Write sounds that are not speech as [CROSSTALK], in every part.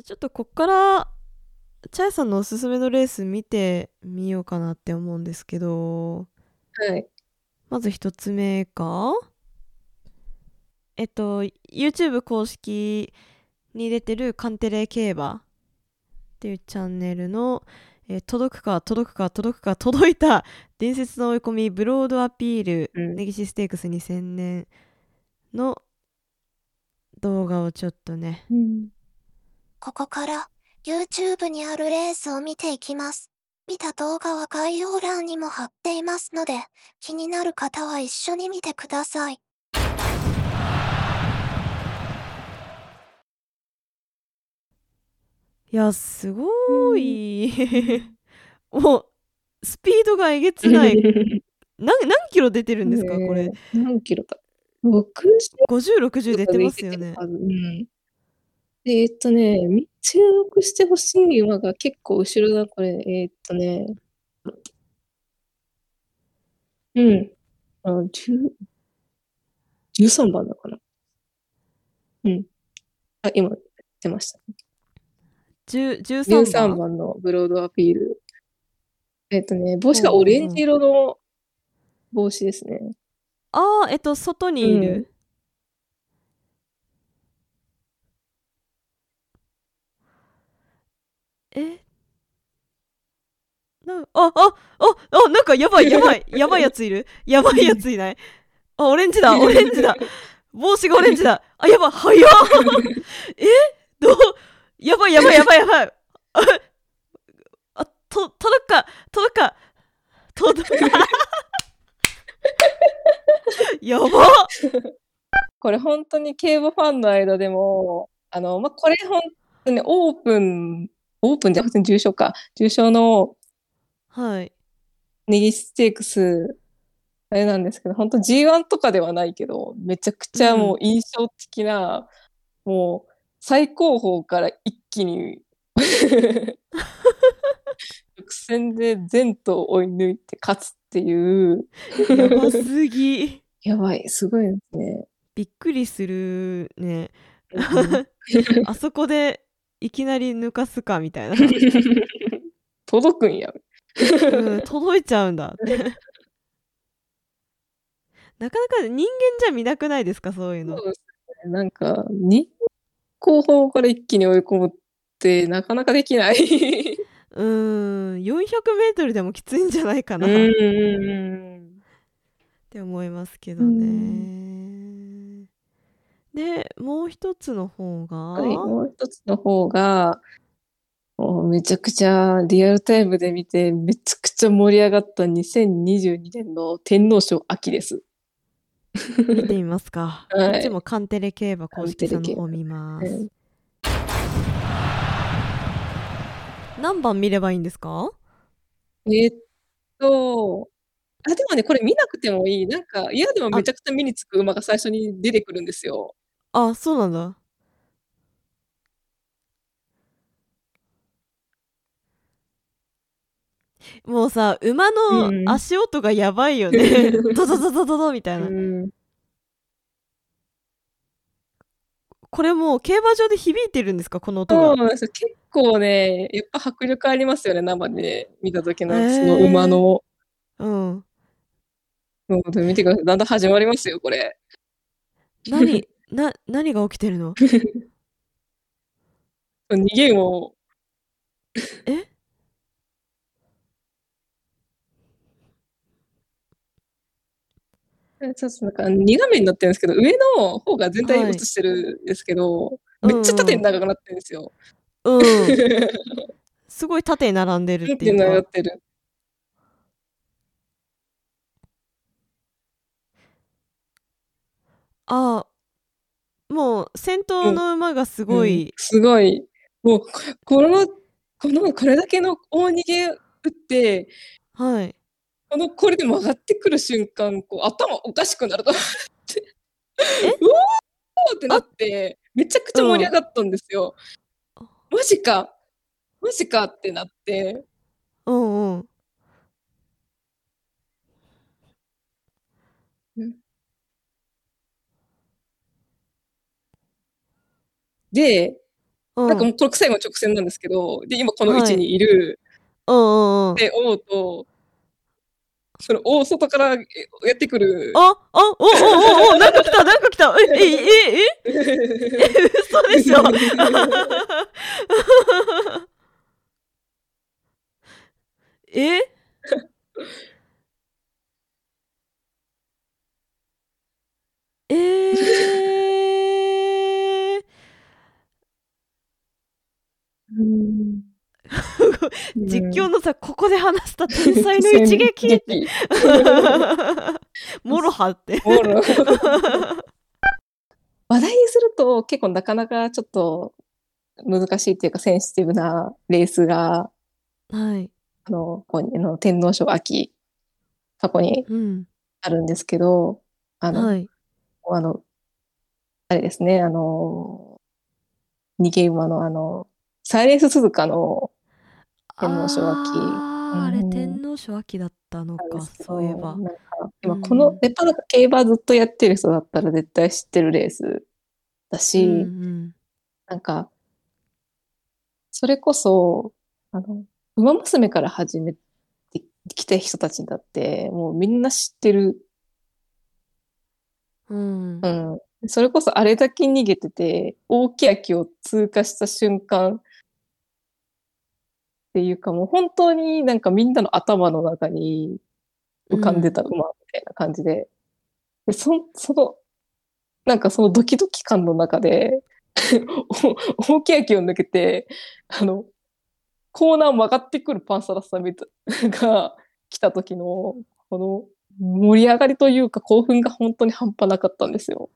ちょっとこっからチャイさんのおすすめのレース見てみようかなって思うんですけど。はい。まず一つ目かえっと YouTube 公式に出てるカンテレ競馬っていうチャンネルの、えー届くか届くか届くか届いた伝説の追い込みブロードアピールうん。ネギシステークス2000年の動画をちょっとねここから YouTube にあるレースを見ていきます。見た動画は概要欄にも貼っていますので、気になる方は一緒に見てください。いやすごい、[LAUGHS] もうスピードがえげつない [LAUGHS] 何何キロ出てるんですかこれ？何キロか。60 5060出てますよねうん。でえーっとね、み注目してほしい馬が結構後ろだ、これ。えーっとね。うん。あ、10 13番だかな。うん。あ、今、出ました。10 13 13番番のブロードアピール。えーっとね、帽子がオレンジ色の帽子ですね。ああえっと外にいる、え？なああああなんかやばいやばいやばいやついる？やばいやついない？あオレンジだオレンジだ。帽子がオレンジだ。あやばい早っ！え？どう？やばいやばいやばいやばい。ああと届くか届くか。届くか。やばこれ本当に競馬ファンの間でも、あの、まあ、これ本当にオープン、オープンじゃなくて重賞か。重賞のはい。ネギステークス、あれなんですけど、本当 G1 とかではないけど、めちゃくちゃもう印象的な、もう最高峰から一気に直線で全頭追い抜いて勝つっていう、やばすぎ。[LAUGHS] やばい、すごいですね。びっくりするね。[LAUGHS] あそこでいきなり抜かすかみたいな、[LAUGHS] 届くんや。うん、届いちゃうんだって [LAUGHS] なかなか人間じゃ見なくないですか？そういうのそうね。なんか、に後方から一気に追い込むってなかなかできない。うーん400メートルでもきついんじゃないかな、っん。て思いますけどねでもう一つの方が、はい、もう一つの方が、もうめちゃくちゃリアルタイムで見て、めちゃくちゃ盛り上がった2022年の天皇賞秋です。見てみますか、[LAUGHS] はいこっちもカンテレ競馬公式さんの方見ます、うん何番見ればいいんですか？えーっと、あ、でもね、これ見なくてもいい。なんか、嫌でもめちゃくちゃ目につく馬が最初に出てくるんですよ。あそうなんだ。もうさ馬うんの足音がやばいよね。[LAUGHS] ドドドドドドみたいな、うん。これもう競馬場で響いてるんですか？この音が。そうなんですよ。結構ね、やっぱ迫力ありますよね、生で見た時のその馬の。うん。そうで見てください。だんだん始まりますよ、これ。何？な何が起きてるの？逃げも、え？ちょっとなんか2画面になってるんですけど、上の方が全体はい映してるんですけど、うん。めっちゃ縦に長くなってるんですよ。うん。すごい縦に並んでるっていう縦に長かってる。あもう先頭の馬がすごうん。い、すごい。もう、ここの、この、これだけの大逃げ打って、はい。この、これで曲がってくる瞬間、こう、頭おかしくなると思って。[LAUGHS] うおーってなって、めちゃくちゃ盛り上がったんですよ。マジか。マジかってなって、うんうんで、うん。なんかもうこれ最後の直線なんですけど、で、今この位置にいるうんうんうん。って思うと、その大外からえやってくる。あ、あ、お、お、お、お、なんか来た、なんか来た。え、え、え、え、嘘でしょ。え？[LAUGHS] えうん実況のさ、ここで話した天才の一撃。もろはって。もろ話題にすると結構なかなかちょっと難しいっていうかセンシティブなレースが、はい。あの、ここの天皇賞秋、過去にうん。あるんですけど、あの、はい。あの、あれですね、あの、逃げ馬のあの、サイレンス鈴鹿の天皇賞秋あれうん天皇賞秋だったのか、そういえば。今うんこの、やっぱなんか競馬ずっとやってる人だったら絶対知ってるレースだし、うんうんなんか、それこそ、あの、馬娘から始めてきた人たちだって、もうみんな知ってる。うんうん。それこそあれだけ逃げてて、大木木を通過した瞬間っていうかもう本当になんかみんなの頭の中に浮かんでた馬みたいな感じで、でそその、なんかそのドキドキ感の中で、お [LAUGHS] 大木木を抜けて、あの、コーナー曲がってくるパンサラッサみた [LAUGHS] が来た時の、この盛り上がりというか興奮が本当に半端なかったんですよ。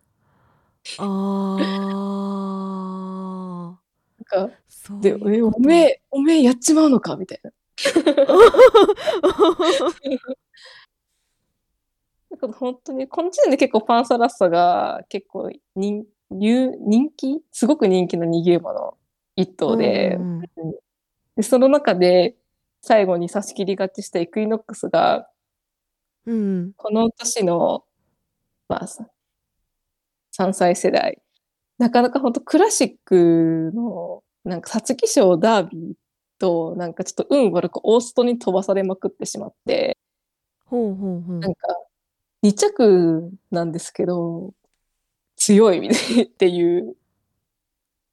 あなんか、ーそう。で、え、おめえ、おめえやっちまうのか？みたいな。[LAUGHS] だから本当に、この時点で結構パンサラッサが結構人人人気？すごく人気の逃げ馬の一頭で、うんうんでその中で最後に差し切り勝ちしたイクイノックスが、うん。この年の、まあ、さ3歳世代、なかなか本当クラシックの、なんか、皐月賞ダービーと、なんかちょっと運悪くオーストに飛ばされまくってしまって、ほうほうほう。なんか、2着なんですけど、強いみたいっていう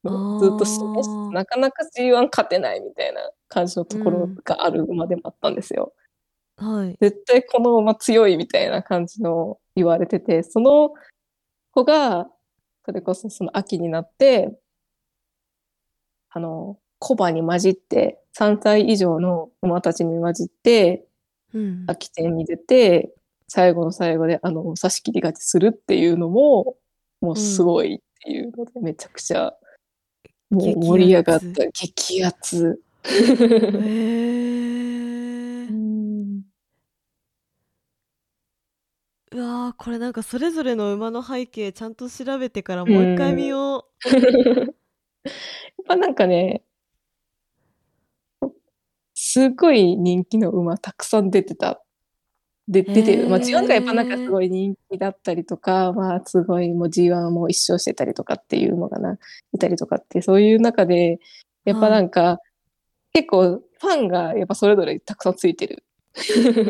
のをずっとして、なかなか G1 勝てないみたいな感じのところがある馬でもあったんですよ。はい。絶対この馬強いみたいな感じの言われてて、その子が、それこそその秋になって、あの、コバに混じって、3歳以上の馬たちに混じって、うん。秋戦に出て、最後の最後であの、差し切り勝ちするっていうのも、もうすごいっていうので、めちゃくちゃ、もう盛り上がった、激アツ。へえうわーこれなんかそれぞれの馬の背景ちゃんと調べてからもう一回見よ [LAUGHS] やっぱなんかね、すごい人気の馬たくさん出てた。で、出てる。まあへー G1 がやっぱなんかすごい人気だったりとか、まあすごいもう G1 も一勝してたりとかっていうのがな、いたりとかって、そういう中で、やっぱなんか、結構ファンがやっぱそれぞれたくさんついてる。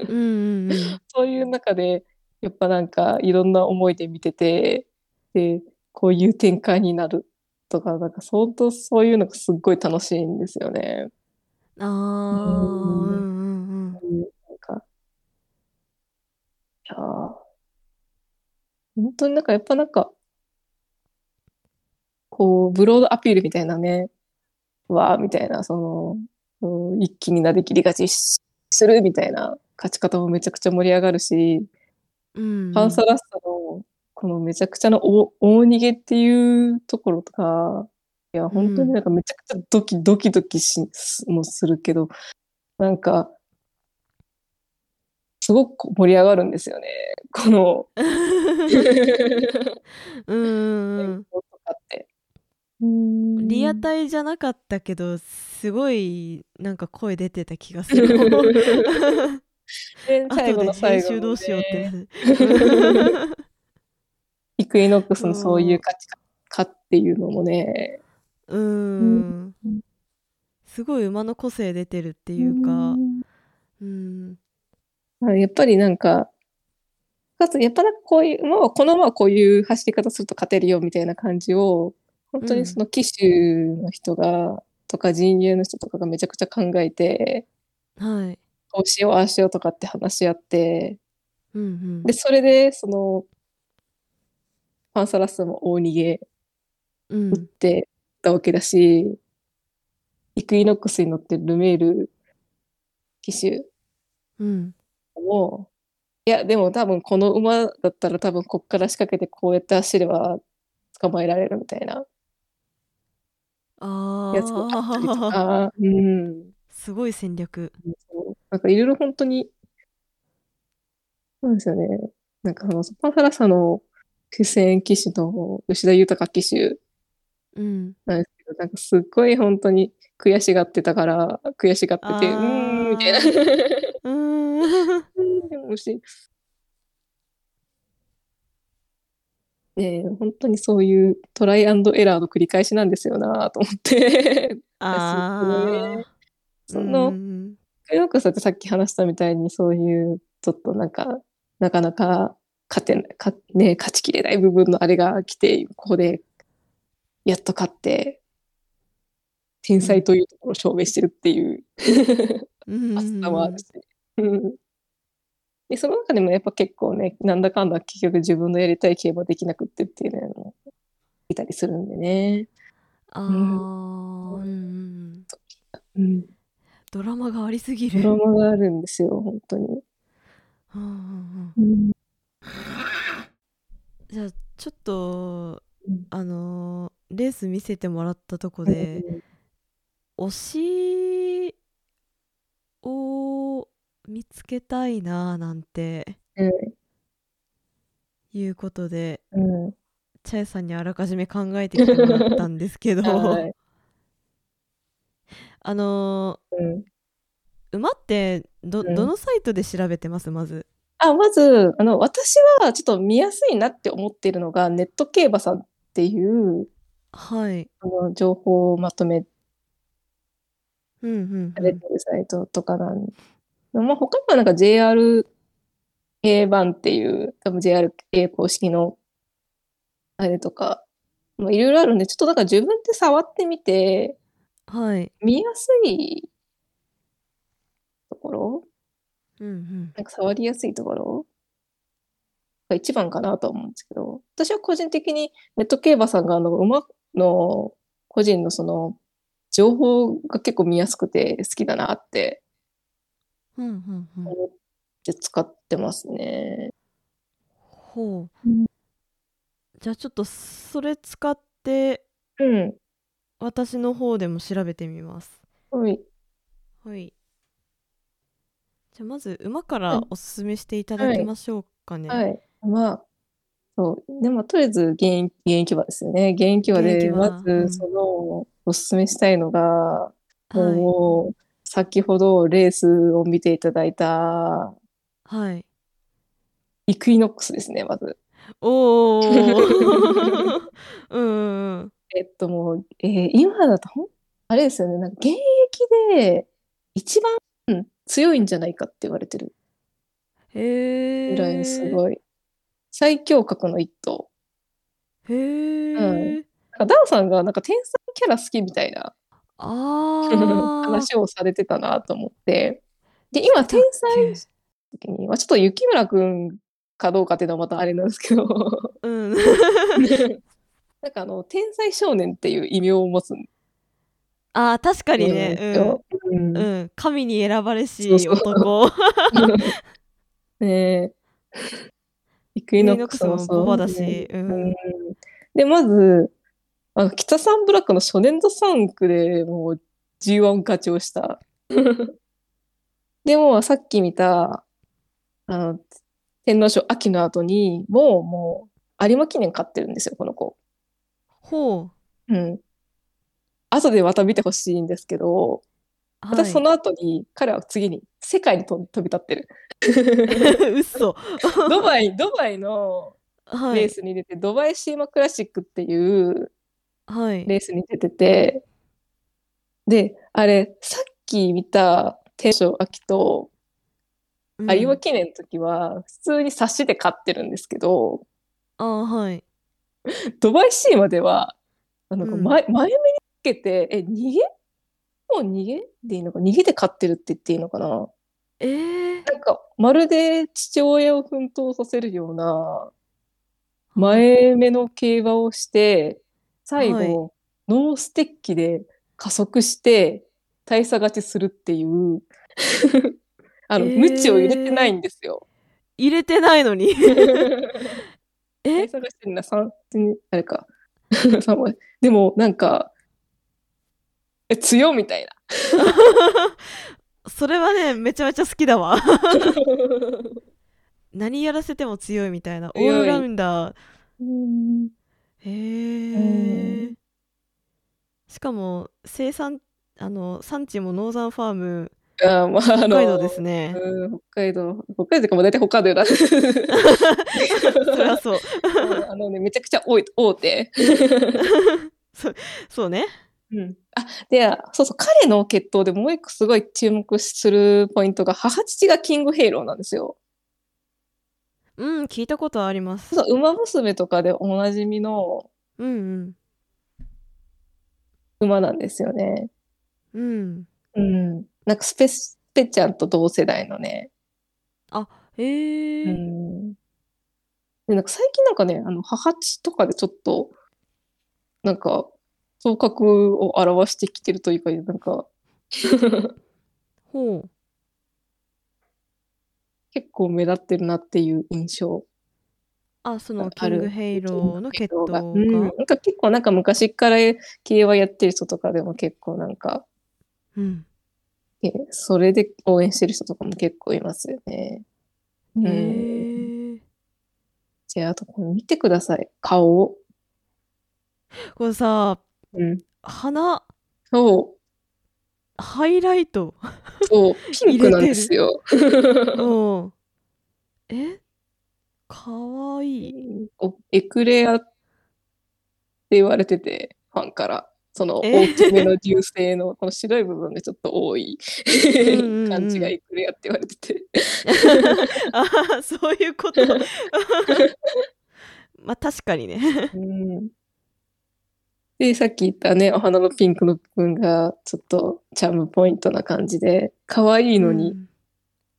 ううんうんうん [LAUGHS] そういう中で、やっぱなんかいろんな思いで見てて、で、こういう展開になるとか、なんか相当そういうのがすっごい楽しいんですよね。あーうんうんうんなんか、いやー。本当になんかやっぱなんか、こう、ブロードアピールみたいなね、わーみたいな、その、うん一気になりきり勝ちしするみたいな勝ち方もめちゃくちゃ盛り上がるし、パンサラッサのこのめちゃくちゃの大大逃げっていうところとか、いや、本当になんかめちゃくちゃドキドキドキし、すもするけど、なんか、すごく盛り上がるんですよね。この、うん。とかって。リアタイじゃなかったけどすごいなんか声出てた気がするで最後の最後どうしようって [LAUGHS] イクイノックスのそういう勝ちかっていうのもね、うーん。すごい馬の個性出てるっていうか。うん。あやっぱりなんか、かつ、やっぱなんかこういう、馬は、この馬はこういう走り方すると勝てるよみたいな感じを、本当にその騎手の人が、とか陣営の人とかがめちゃくちゃ考えて、はいこうしよう、ああしようとかって話し合って、うんうん。で、それで、その、パンサラッサも大逃げうん。打ってたわけだし、イクイノックスに乗ってるルメール騎手うん。も、いや、でも多分この馬だったら多分こっから仕掛けてこうやって走れば捕まえられるみたいな。あやつもあったりとあか、うん。[LAUGHS] すごい戦略なんかいろいろ本当に、そうですよね。なんかその、パンサラッサの苦戦騎手の吉田豊騎手うん。なんですけど、なんかすっごい本当に悔しがってたから、悔しがってて、うあー。ーん、みたいな。うーん。もし、ねえ、本当にそういうトライアンドエラーの繰り返しなんですよなと思って。ああその、うんよくさってさっき話したみたいにそういうちょっとなんかなかなか勝てないか、ね、勝ちきれない部分のあれが来てここでやっと勝って天才というところを証明してるっていううん。熱さでその中でもやっぱ結構ねなんだかんだ結局自分のやりたい競馬できなくってっていうのもいたりするんでね、ああうん。うん、ドラマがありすぎドるラマがあるんですよ本当に。うんうんうん。うん。じゃあちょっとうん。あのーレース見せてもらったとこで推しを見つけたいななんてうん。いうことでうん。チャエさんにあらかじめ考えてきてもらったんですけど。はいあのうん。ー馬ってどうん。どのサイトで調べてます？まず。あ、まず、あの、私はちょっと見やすいなって思っているのが、ネット競馬さんっていう、はい。あの、情報をまとめうんうんうん。られてるサイトとかなん。まあ、他にはなんか JRA 版っていう、多分 JRA 公式の、あれとか、まあ、いろいろあるんで、ちょっとだから自分で触ってみて、はい。見やすいところ？うんうん。なんか触りやすいところ？が一番かなとは思うんですけど、私は個人的にネット競馬さんがあの馬の個人のその情報が結構見やすくて好きだなってうんうんうん。思って使ってますね。ほう、うん。じゃあちょっとそれ使ってうん。私の方でも調べてみます。はい。はい。じゃあまず馬からうんおすすめしていただきましょうかね、はい。まあ、そう。でも、とりあえず現役、現役馬ですよね。現役馬で、まうんず、その、おすすめしたいのが、はい。もう、先ほどレースを見ていただいた、はい。イクイノックスですね、まず。おお [LAUGHS] うんうんうんえっと、もう、えー今だとあれですよね、なんか現役で一番うん強いんじゃないかって言われてる。へえぐらいすごい。最強格の一頭。へえ、うん。なんかダンさんがなんか天才キャラ好きみたいな [LAUGHS] 話をされてたなと思って。で、今、天才の時に、まあ、ちょっと雪村くんかどうかっていうのはまたあれなんですけど、うん [LAUGHS] なんかあの、天才少年っていう異名を持つ。んあー確かにでね。すよ。うん。うん、うん、神に選ばれしそうそう。男。[LAUGHS] ねえ。イクイノックスもそうだし。うん。うん。で、まず、あの北サンブラックの初年度3区でもう G1 勝ちをした。[LAUGHS] でも、さっき見た、あの、天皇賞秋の後に、もう、もう、有馬記念勝ってるんですよ、この子。ほうん。後でまた見てほしいんですけど、うまたその後に、彼は次に世界に飛飛び立ってる。は [LAUGHS] い嘘 [LAUGHS] ドバイ、ドバイのはいレースに出て、ドバイシーマクラシックっていう、はい。レースに出てて、で、あれ、さっき見た天正秋と、うん有馬記念の時は、普通に冊子で買ってるんですけど、ああ、はい。[LAUGHS] ドバイシーまでは、あなんかうん。前、前目につけて、え、逃げ？もう逃げでいいのか？逃げて買ってるって言っていいのかな？えー、なんか、まるで父親を奮闘させるような、前目の競馬をして、最後、はい。ノーステッキで加速して、大差勝ちするっていう、[LAUGHS] あの、えー。ムチを入れてないんですよ。入れてないのに。[LAUGHS] え？大差勝ちな3点、あれか。でも、なんか、え、強みたいな。[LAUGHS] それはね、めちゃめちゃ好きだわ。[LAUGHS] 何やらせても強いみたいな。オールラウンダー。うんへうえ。しかも、生産、あの、産地もノーザンファーム、あまあ、あの北海道ですね。うん北海道、北海道とかも大体北海道だ。[LAUGHS] そりゃそう。うんあのね、めちゃくちゃ多い大手。[LAUGHS] そうね。うん、あで、そうそう、彼の決闘でもう一個すごい注目するポイントが、母父がキングヘイローなんですよ。うん、聞いたことあります。そう、馬娘とかでおなじみのうん馬なんですよね。うん。うん。うん。なんかスペスペちゃんと同世代のね。へえ。うん。で、なんか最近なんかね、あの、母父とかでちょっと、なんか、頭角を表してきてるというか、なんか、ほう。[LAUGHS] 結構目立ってるなっていう印象あ、その。キングヘイローの決闘がうん、なが。んか結構なんか昔から競馬やってる人とかでも結構なんか、うん。えそれで応援してる人とかも結構いますよね。うんへえ。じゃあ、あとこれ見てください。顔。これさ、うん。鼻、そう。ハイライト。そう。ピンクなんですよ。[LAUGHS] うん。え？かわいい。おエクレアって言われてて、ファンから。そのえ大きめの流星のこの白い部分がちょっと多い感じがエクレアって言われてて。[LAUGHS] ああ、そういうこと。[LAUGHS] まあ確かにね。うんで、さっき言ったね、お花のピンクの部分がちょっとチャームポイントな感じで、可愛いのに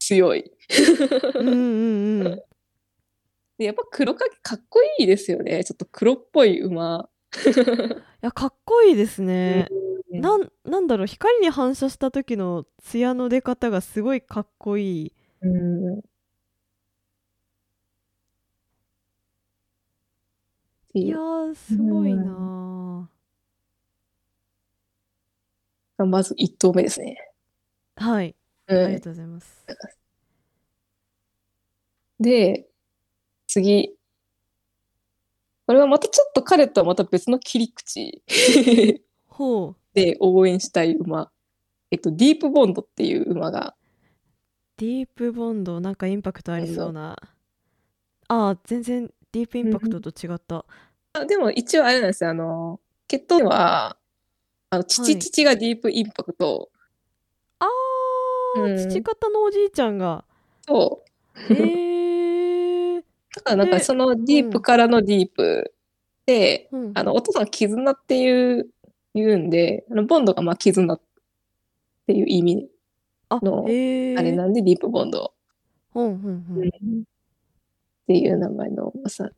強い。うんうんうんうん。でやっぱ黒影かっこいいですよね。ちょっと黒っぽい馬。いや、かっこいいですね。うんなん、なんだろう、光に反射した時の艶の出方がすごいかっこいい。うんいやー、すごいながまず1頭目ですね。ー。はい、うんありがとうございます。で、次。これはまたちょっと彼とはまた別の切り口ほう。で応援したい馬。えっと、ディープボンドっていう馬が、ディープボンド、なんかインパクトありそうな。ああ、全然ディープインパクトと違った。あでも一応あれなんですよ。あの、血統は、あの、はい父父がディープインパクト。あー、うん父方のおじいちゃんが。そう。へえ。だからなんかでそのディープからのディープで、うんあの、お父さんが絆っていう、言うんで、あの、ボンドがまあ絆っていう意味、あの。あれなんでディープボンドほん。っていう名前のお馬さん。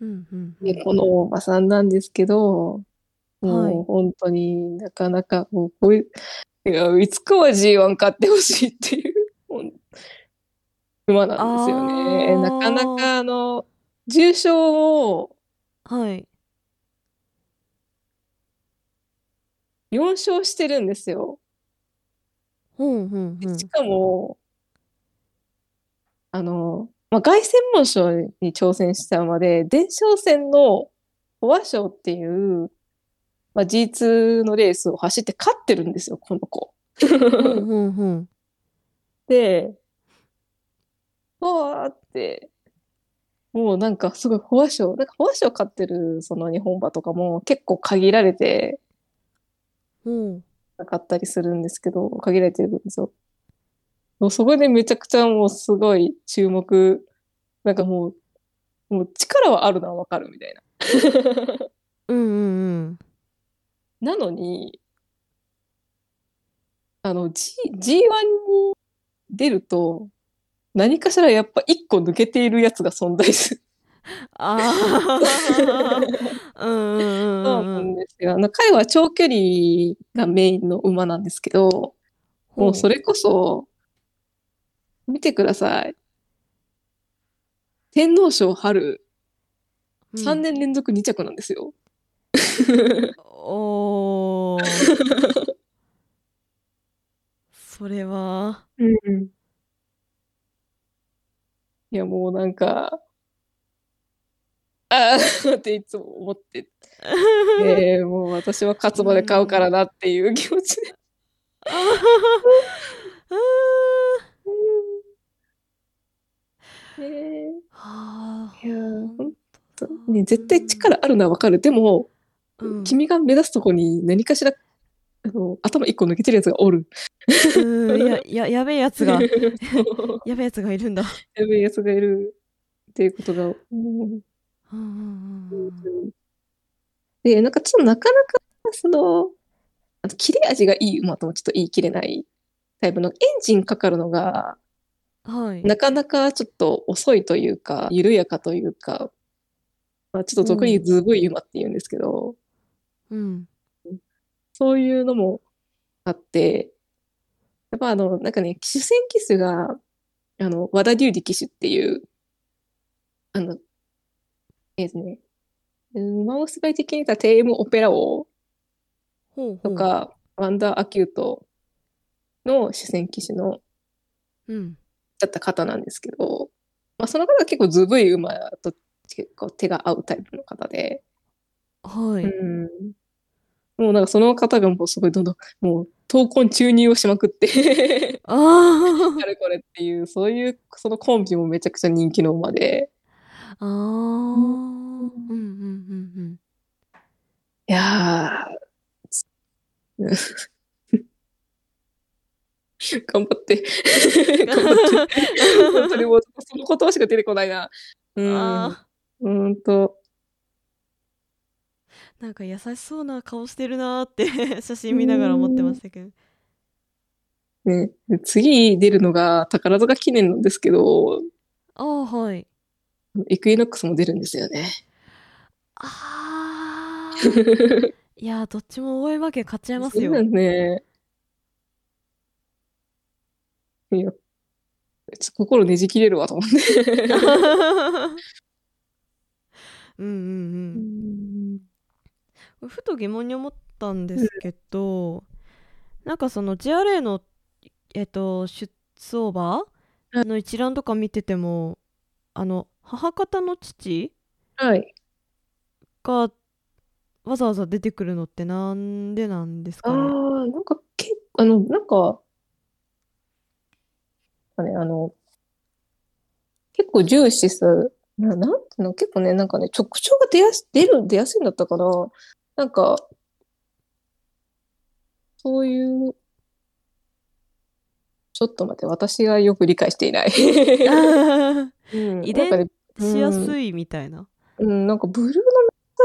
うんうんで、このお馬さんなんですけど、はいもう本当になかなか、もうこういう、いや、いつかは G1 勝ってほしいっていう、馬なんですよね。なかなかあの、重賞をはい。4勝してるんですよ。ほんほん。しかも、あの、まあ、凱旋門賞に挑戦した馬で、伝承戦のフォア賞っていう、まあ、G2 のレースを走って勝ってるんですよ、この子。ほんほんほん。[LAUGHS] で、わーって、もうなんかすごい保和賞、なんか保和賞飼ってるその日本馬とかも結構限られてうん。なかったりするんですけど、限られてるんですよ。もうそこでめちゃくちゃもうすごい注目、なんかもう、もう力はあるのはわかるみたいな。[LAUGHS] うんうんうん。なのに、あの、G、G1 に出ると、何かしらやっぱ一個抜けているやつが存在する。ああ。[LAUGHS] うんそうう。なんんですよ。あの、彼は長距離がメインの馬なんですけど、もうそれこそ、見てください。天皇賞春、うん3年連続2着なんですよ。おー。[LAUGHS] それは。うん。いや、もうなんか、ああっていつも思って、[LAUGHS] えー、もう私は勝つまで買うからなっていう気持ちで。あ [LAUGHS] えー。あいやーほんと。ね、絶対力あるのはわかる。でも、うん。君が目指すとこに何かしら、あの、頭一個抜けてるやつがおる。うんやややべえやつが [LAUGHS] やべえやつがいるんだ。やべえやつがいるっていうことが。うんうんうんうんうんで、なんかちょっとなかなか、その、あと切れ味がいい馬ともちょっと言い切れないタイプのエンジンかかるのが、はい。なかなかちょっと遅いというか、緩やかというか、まあ、ちょっと俗にズブい馬って言うんですけど、うん。そういうのもあって、やっぱあの、なんかね、主戦騎手が、あの、和田竜二騎手っていう、あの、えーですね、ウマ娘的に言ったらテイエムオペラオー。とか、ワンダーアキュートの主戦騎手の、うん。だった方なんですけど、まあ、その方は結構ズブい馬と結構手が合うタイプの方で、はい。うん。もうなんかその方がもうすごいどんどん、もう闘魂注入をしまくって、ああ。[LAUGHS] あれこれっていう、そういう、そのコンビもめちゃくちゃ人気の馬で、ああ。うんうんうんいやー、[LAUGHS] 頑張って、[LAUGHS] 頑張って、本当にもうその言葉しか出てこないな。ううん。うーんと、あ。なんか優しそうな顔してるなーって [LAUGHS] 写真見ながら思ってましたけど。ね、で次出るのが宝塚記念なんですけど、ああ、はい。エクイノックスも出るんですよね。ああ。[LAUGHS] いやー、どっちも大江負け買っちゃいますよそうだ。ね。いや、心ねじ切れるわと思って。[LAUGHS] うんうんう。うんんふと疑問に思ったんですけど、なんかその JRA の、えっと、出走馬の一覧とか見てても、あの、母方の父はい。がわざわざ出てくるのってなんでなんですああかね？ー、なんか結構、あの、なんか、あね、あの、結構重視する、な、なんていうの、結構ね、なんかね、直腸が出やす、出る、出やすいんだったかな。なんか、そういう、ちょっと待って、私がよく理解していない。うん遺なんかねしやすいみたいな。うん、なんかブルーノ・メ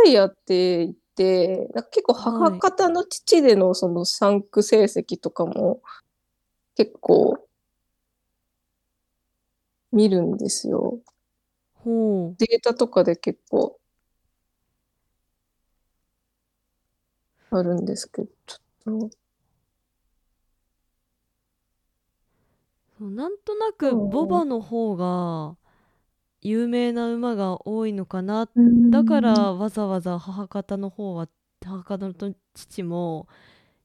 タイヤって言って、なんか結構母方の父でのその産区成績とかも結構見るんですよ。ほう。データとかで結構あるんですけど、ちょっと。そうなんとなくうん。ボバの方が有名な馬が多いのかな。だからわざわざ母方の方は母方の父も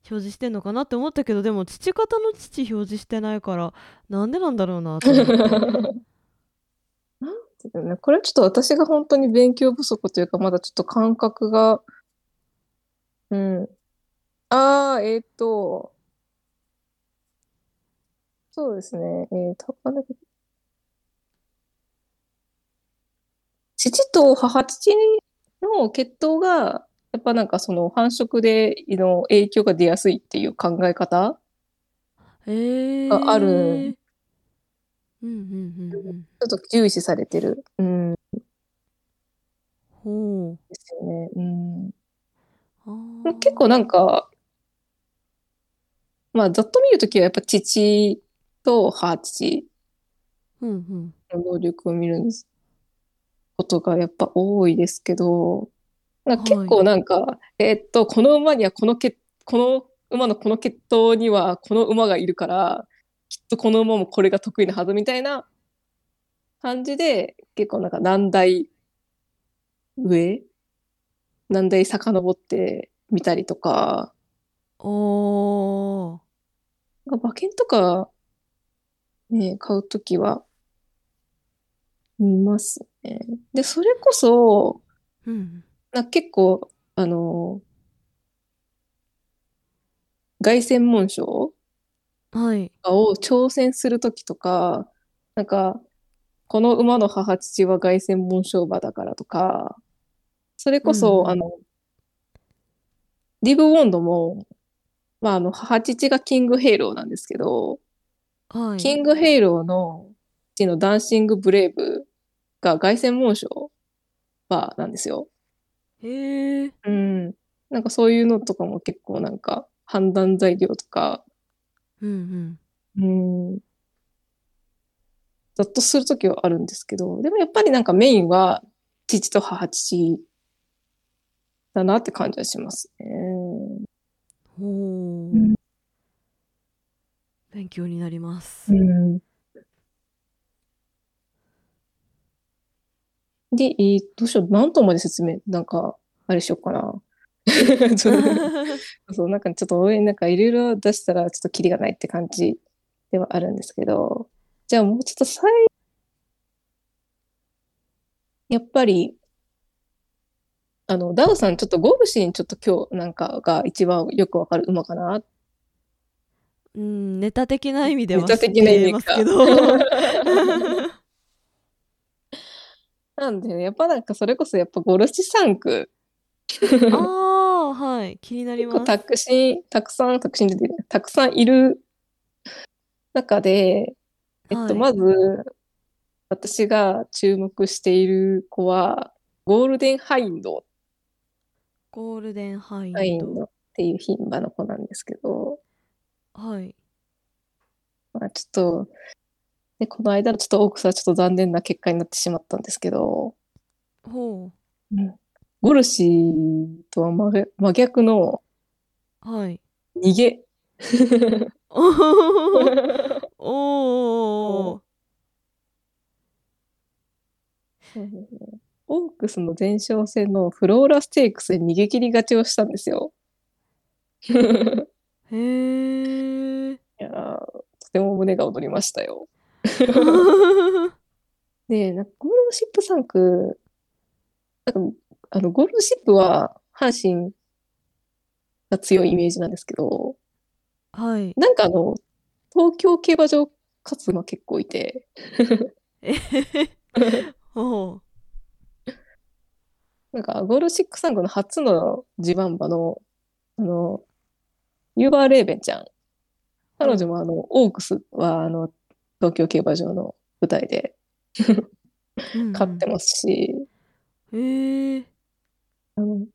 表示してんのかなって思ったけどでも父方の父表示してないからなんでなんだろうなって [LAUGHS] なんていうのね、これはちょっと私が本当に勉強不足というか、まだちょっと感覚が、うん。ああ、えっと、そうですね、えー、高値父と母父の血統が、やっぱなんかその繁殖での影響が出やすいっていう考え方？へえ。がある。うんうんうんうん。ちょっと重視されてる、うん、でほすよね。うん、結構なんか、まあざっと見るときはやっぱ父と母父。の能力を見ることがやっぱ多いですけど、なんか結構なんか、えーっと、この馬にはこの血、この馬のこの血統にはこの馬がいるから、きっとこの馬もこれが得意なはずみたいな感じで、結構なんか何代上何代遡ってみたりとか、おー。馬券とか、ね、買うときは見ますね。で、それこそ、うん。な結構、あの、凱旋門賞はい。を挑戦するときとか、なんか、この馬の母父は凱旋門賞馬だからとか、それこそ、うんあの、ディープボンドも、まあ、あの、母父がキング・ヘイローなんですけど、はい。キング・ヘイローの父のダンシング・ブレイブが凱旋門賞馬なんですよ。へえ。うん。なんかそういうのとかも結構なんか判断材料とか、うんうん。うん。ざっとするときはあるんですけど、でもやっぱりなんかメインは父と母父だなって感じはしますね。ほううん。勉強になります。うん。で、えーどうしよう。何とまで説明、なんか、あれしようかな。[LAUGHS] [LAUGHS] そう、なんかちょっと応援なんかいろいろ出したらちょっとキリがないって感じではあるんですけど、じゃあもうちょっと最やっぱり、あの、ダウさんちょっとゴルシーにちょっと今日なんかが一番よくわかる馬かな？うん、ネタ的な意味ではネタ的な意味か [LAUGHS] なんで、やっぱなんかそれこそやっぱゴルシ産駒、けど。ああ、はい。気になります。たくさん、たくさん、たくさん出てる、たくさんいる中で、えっと、はいまず、私が注目している子は、ゴールデンハインド、ゴールデンハイハインンド。ドっていう牝馬の子なんですけど、はい。まあ、ちょっと、で、この間のちょっとオークスはちょっと残念な結果になってしまったんですけど、ほゴルシーとは真逆真逆のう。はい。逃げ。おー [LAUGHS] おー。オークスの前哨戦のフローラステークスで逃げ切り勝ちをしたんですよ。[LAUGHS] いへえ。やーとても胸が躍りましたよ。[LAUGHS] で、なんかゴールドシップ3区、なんかあのゴールドシップは阪神が強いイメージなんですけど、はい。なんかあの、東京競馬場勝つ馬結構いて、えへへ [LAUGHS] ほなんかゴールドシップ3区の初の地盤馬の、あの、ユーバーレーベンちゃん。彼女もあの、オークスはあの、東京競馬場の舞台でう。うん勝ってますし、へえ。あの、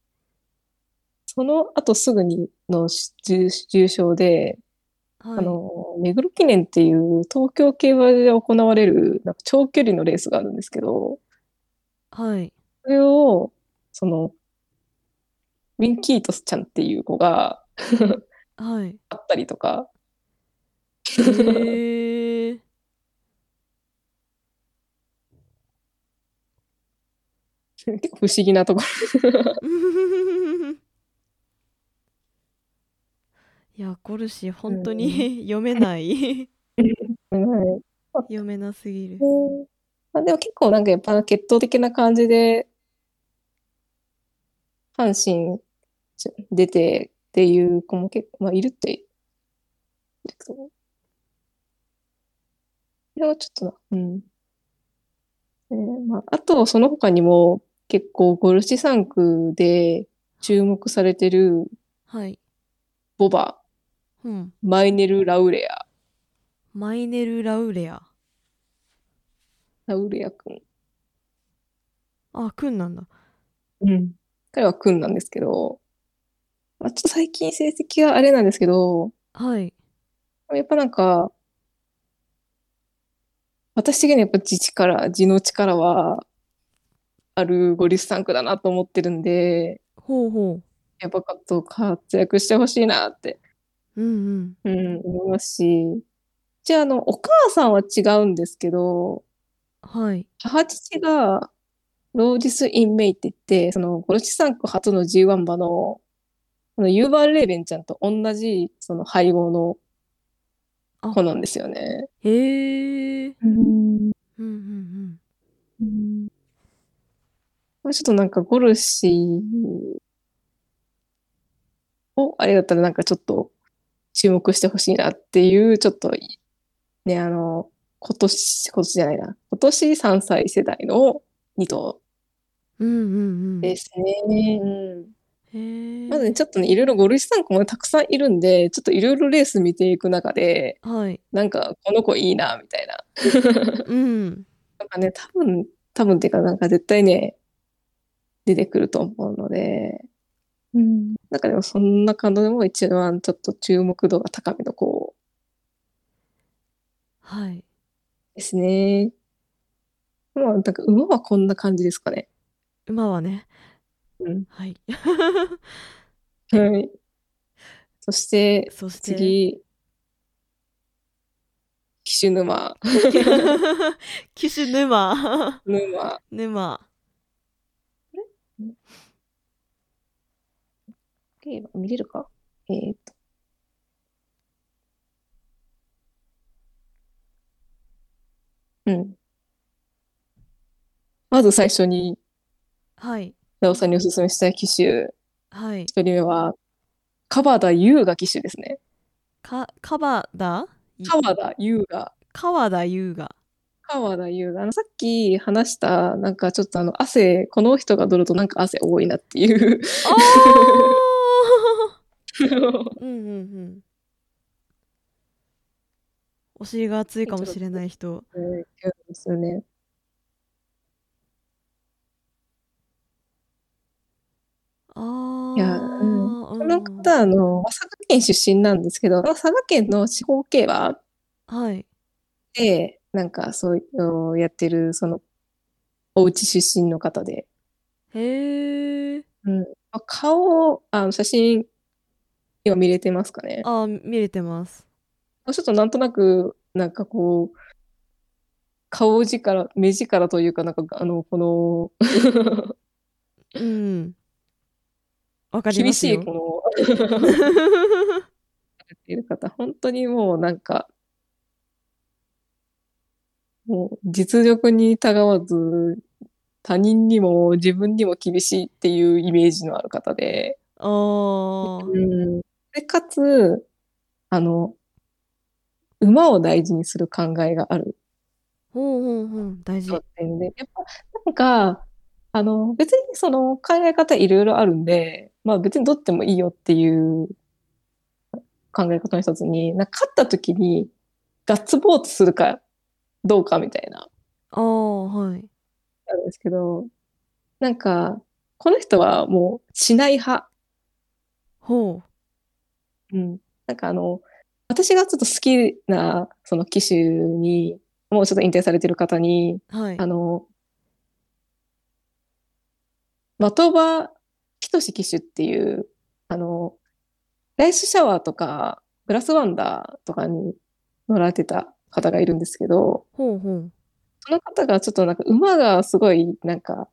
その後すぐにの重重賞で、はい。あの、目黒記念っていう東京競馬で行われるなんか長距離のレースがあるんですけど、はい。それを、その、ウィン・キートスちゃんっていう子がはい。あったりとか、へえ。結構不思議なとこ [LAUGHS] いや、ゴルシー、本当に読めない。読めなすぎる。まあ、でも結構なんかやっぱ血統的な感じで、阪神出てっていう子も結構、まあいるって、これはちょっとな、うん。えーまあ、あと、その他にも結構ゴルシ3区で注目されてるはい。ボバ、うん。マイネル・ラウレア、マイネル・ラウレア。ラウレア君。あ、くんなんだ。うん。彼は君なんですけど、まあ、ちょっと最近成績はあれなんですけど、はい。やっぱなんか、私的にはやっぱ自力、自の力はあるゴリスタンクだなと思ってるんで、ほうほやっぱかっと活躍してほしいなって、う。うんうん。うん、思いますし、じゃあ、あの、お母さんは違うんですけど、はい。母父がロージス・イン・メイって言って、そのゴルシ3区初の G1 馬の、あのユーバー・レーベンちゃんと同じその配合の子なんですよね。へえ。うん。うんうんうん。ちょっとなんかゴルシをあれだったらなんかちょっと注目してほしいなっていう、ちょっとね、あの、今年、今年じゃないな、今年3歳世代の2頭うん。うんうんうん。ですね。うんへえ。まずね、ちょっとね、いろいろゴルシさんもねたくさんいるんで、ちょっといろいろレース見ていく中で、はい。なんかこの子いいな、みたいな。うん。[LAUGHS] なんかね、多分、多分っていうかなんか絶対ね、出てくると思うので、うん。なんかでもそんな感じでも一番ちょっと注目度が高めの子はい。ですね。まあ、なんか馬はこんな感じですかね。馬はね。うん。はい。はい。そして、そして。次、騎手沼。騎手沼。沼。沼。見れるか？えーっと。うん。まず最初に、はい。ラオさんにおすすめしたい機種、はい。一人目は、川田？優雅騎手ですね。か、川田川田優雅。川田優雅。川田優雅。あの、さっき話した、なんかちょっとあの、汗、この人が乗るとなんか汗多いなっていう。[LAUGHS] うんうんうん。お尻が熱いかもしれない人。うんですよね。ああ。いや、うん。この方、あの、佐賀県出身なんですけど、佐賀県の地方競馬はい。で、なんかそういうやってる、その、お家出身の方で、へえ。うん。あ顔、あの、写真、今見れてますかね。あー、見れてます。ちょっとなんとなく、なんかこう、顔力、目力というか、なんか、あの、この、うん。わかり厳ますよ。しいこの、いる方、本当にもうなんか、もう実力にたがわず、他人にも自分にも厳しいっていうイメージのある方で、ああ。うん。で、かつ、あの、馬を大事にする考えがあるほうほうほう。大事。点で、やっぱ、なんか、あの、別にその考え方いろいろあるんで、まあ別にどってもいいよっていう考え方の一つに、なんか勝った時にガッツポーズするかどうかみたいな、ああ、はい。あるんですけど、なんか、この人はもうしない派。ほうん。なんかあの、私がちょっと好きなその騎手に、もうちょっと引退されてる方に、う。はいあ。の、的場仁騎手っていう、あの、ライスシャワーとか、グラスワンダーとかに乗られてた方がいるんですけど、ほうほう。その方がちょっとなんか馬がすごいなんか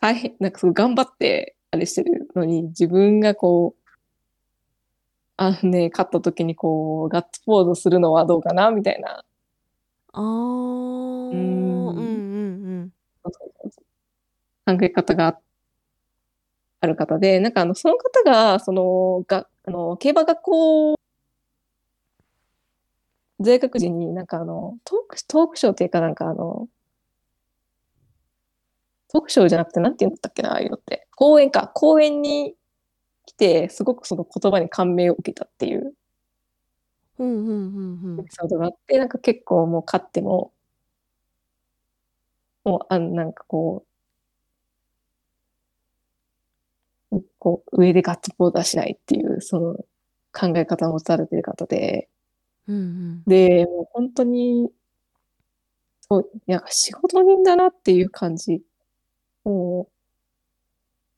大変、なんかすごい頑張ってあれしてるのに自分がこう、あのね、勝った時にこうガッツポーズするのはどうかなみたいなああ。うんうんうん。考え方がある方で、なんかあの、その方が、その、が、あの、競馬学校在学時になんかあの、トーク、トークショーっていうかなんかあの、トークショーじゃなくて、なんて言うんだったっけな、ああいうのって。公演か。公演に来て、すごくその言葉に感銘を受けたっていううんうんうんうんエピソードがあって、なんか結構もう勝っても、もう、あの、なんかこう、こう、上でガッツポーズはしないっていう、その考え方を持たれてる方で、うんうんで、もう本当に、そう、なんか仕事人だなっていう感じ。もう、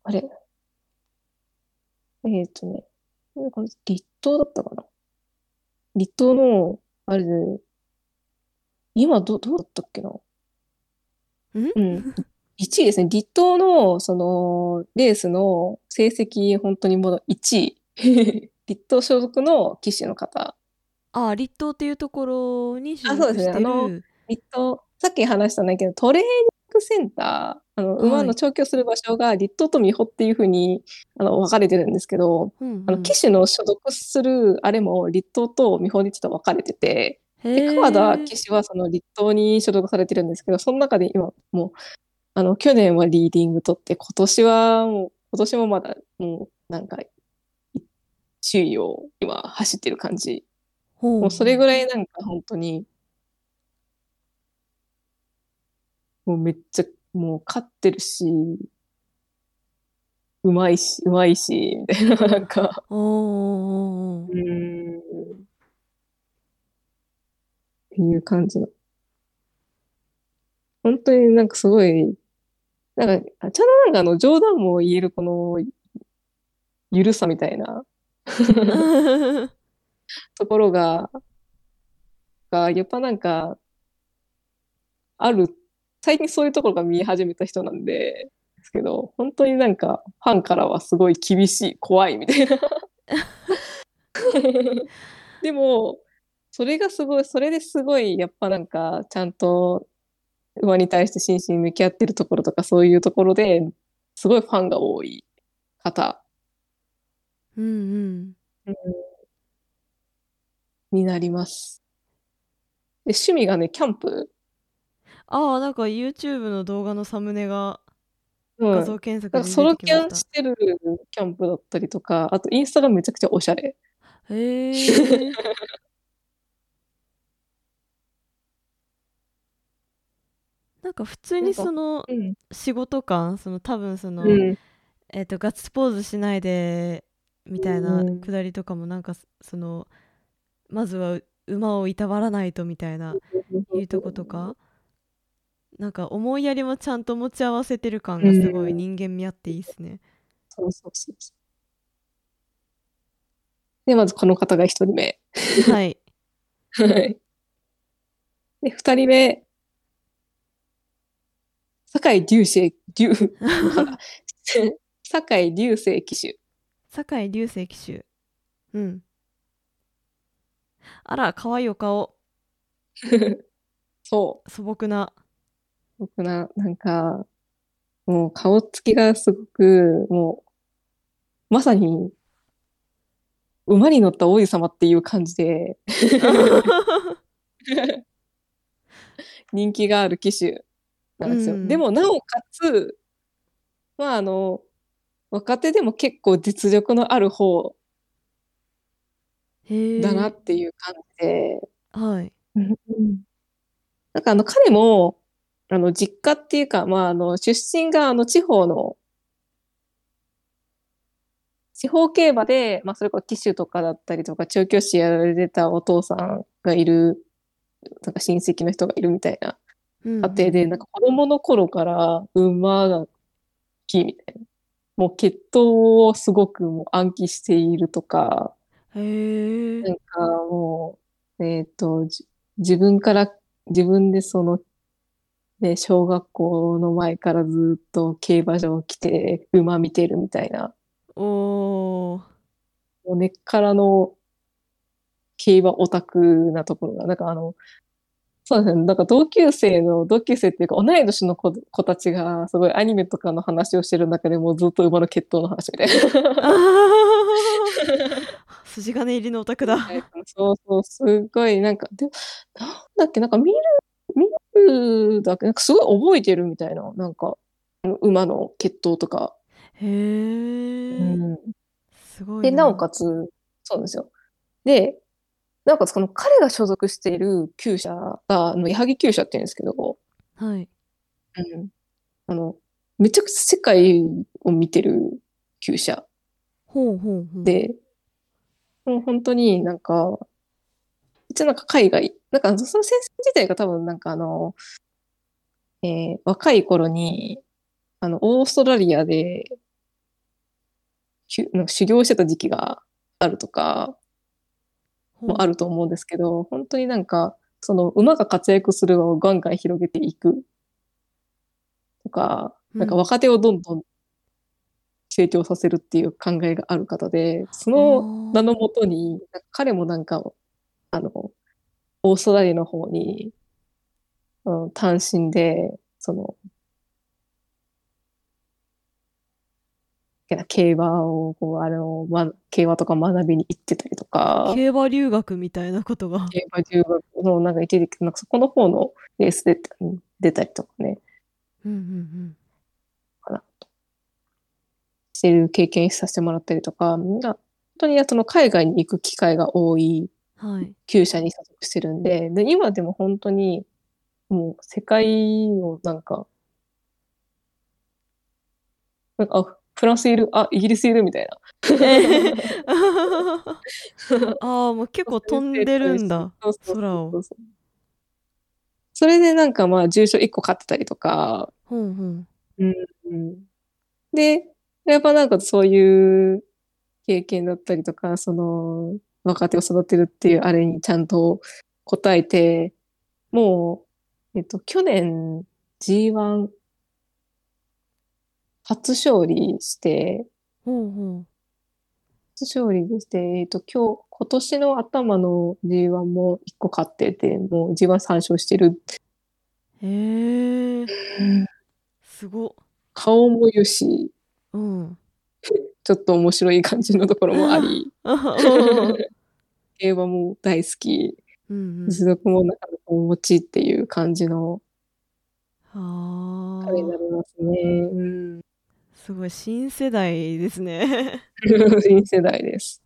あれ、えっとね、なんか立東だったかな？立東の、あれで、今ど、どうだったっけな？ん？うん。1位ですね。立東の、その、レースの成績、本当にもう1位。[LAUGHS] 立東所属の騎手の方。ああ立東っていうところに所あそうですね属してるあの立東、さっき話したんだけど、トレーニングセンター、あの、馬の調教する場所が立東と美穂っていうふうに、あの、分かれてるんですけど、うんうんあの、騎手の所属する、あれも立東と美穂にちょっと分かれてて、で、川田騎手はその立東に所属されてるんですけど、その中で今、もう、あの、去年はリーディング取って、今年はもう、今年もまだ、もう、なんか、い首位を今走ってる感じ。もうそれぐらいなんか本当に、もうめっちゃ、もう勝ってるし、うまいし、うまいし、みたいな、なんか、うん。っていう感じの。本当になんかすごい、なんか、あちゃんとなんかあの冗談も言えるこの、ゆるさみたいな [LAUGHS] ところが、が、やっぱなんか、ある、最近そういうところが見え始めた人なんで、ですけど、本当になんか、ファンからはすごい厳しい、怖いみたいな。[LAUGHS] でも、それがすごい、それですごい、やっぱなんか、ちゃんと、馬に対して真摯に向き合ってるところとか、そういうところで、すごいファンが多い方うんうんになります。で、趣味がね、キャンプ？ああなんか YouTube の動画のサムネがうん。画像検索なんかにソロキャンしてるキャンプだったりとか、あとインスタがめちゃくちゃおしゃれ。たへえ [LAUGHS] なんか普通にそのうん。仕事感その多分その、うん。えっとガッツポーズしないでみたいなうんくだりとかもなんかそのまずは馬をいたわらないとみたいないうとことかなんか思いやりもちゃんと持ち合わせてる感がすごいうん人間味あっていいっすね。そうそうそうそう。で、まずこの方が一人目。はい。[LAUGHS] はい。で、二人目。酒井流星、流、酒井流星騎手。酒井流星騎手。うん。あら、可愛いお顔。そう。素朴な。僕な、なんか、もう顔つきがすごく、もう、まさに、馬に乗った王子様っていう感じで、[LAUGHS] 人気がある騎手なんですよ。うんでも、なおかつ、まあ、あの、若手でも結構実力のある方。だなっていう感じで、はい。うんなんかあの彼も、あの実家っていうか、まああの出身があの地方の、地方競馬で、まあそれこそ騎手とかだったりとか、調教師やられてたお父さんがいる、なんか親戚の人がいるみたいなうん家庭で、なんか子供の頃から馬が好きみたいな。もう血統をすごくもう暗記しているとか、へえ。なんかもう、えっと、じ自分から、自分でその、ね、小学校の前からずっと競馬場来て馬見てるみたいな、おー。もう根っからの競馬オタクなところが、なんかあの、そうですね、なんか同級生の、同級生っていうか同い年の子、子たちがすごいアニメとかの話をしてる中でもうずっと馬の血統の話みたいな。[LAUGHS] 筋金入りのオタクだ。はいそうそう、すごい、なんか、で、なんだっけ、なんか見る、見るだけ、なんかすごい覚えてるみたいな、なんか、馬の血統とか。へえ、すごいで、なおかつ、そうなんですよ。で、なおかつこの彼が所属している厩舎が、あの、矢作厩舎って言うんですけど、はい。うん。あの、めちゃくちゃ世界を見てる厩舎ほうほうほう。で、もう本当になんか、一応なんか海外、なんかその先生自体が多分なんかあの、えー若い頃に、あの、オーストラリアで、なんか修行してた時期があるとか、もあると思うんですけど、本当になんか、その馬が活躍する輪をガンガン広げていく。とか、なんか若手をどんどん成長させるっていう考えがある方で、その名のもとに、彼もなんか、あの、オーストラリアの方に、うん、単身で、その、競馬を、こう、あの、ま、競馬とか学びに行ってたりとか、競馬留学みたいなことが。競馬留学のなんか一時期、なんかそこの方のレースでうん出たりとかね、うんうんかなと。してる経験させてもらったりとか、本当にその海外に行く機会が多いうん。はい。厩舎に所属してるんで、で、今でも本当に、もう世界をなんか、なんか、あ、フランスいる、あ、イギリスいるみたいな。[LAUGHS] ああ、もう結構飛んでるんだ。空をそれでなんかまあ重賞1個買ってたりとか、ほんほん。うんで、やっぱなんかそういう経験だったりとか、その若手を育てるっていうあれにちゃんと応えて、もう、えっと、去年 G1 初勝利して、ほうほう。初勝利でして、えっと、今日、今年の頭の G1 も1個勝ってて、もう G1 3勝してる。へえ、すご。顔もよし、うん。ちょっと面白い感じのところもあり、う [LAUGHS] ん競馬も大好き、うん。実力もなかなかお持ちっていう感じのあ彼になあ、りますね。うん。すごい新世代ですね。[LAUGHS] 新世代です。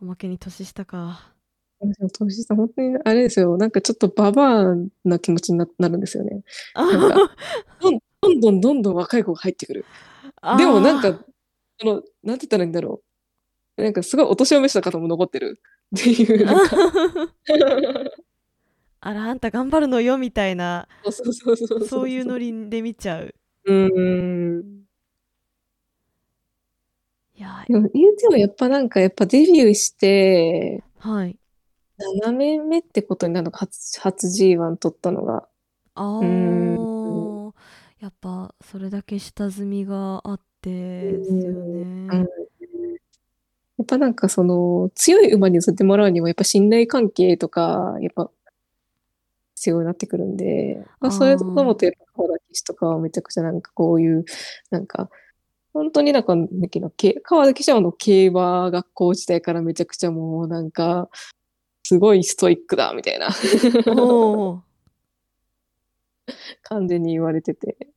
おまけに年下か。年下、本当にあれですよ。なんかちょっとババアな気持ちにななるんですよね。なんかどんどんどんどんどん若い子が入ってくる。でもなんか、その、なんて言ったらいいんだろう。なんかすごいお年を召した方も残ってるっていう、あら、あんた頑張るのよみたいな、そういうノリで見ちゃう。うーん。いや、でも言うてもやっぱなんかやっぱデビューしてはい。7年目ってことになるのか、初、初 G1 取ったのが。あんあ、やっぱそれだけ下積みがあってですようんね。やっぱなんかその強い馬に乗せてもらうにはやっぱ信頼関係とかやっぱ必要になってくるんで、まあ、それとともとやっぱ川田騎手とかはめちゃくちゃなんかこういうなんか本当になんかなんだっけなけ川田騎手はあの競馬学校時代からめちゃくちゃもうなんかすごいストイックだみたいなおお、[LAUGHS] 感じに言われててっ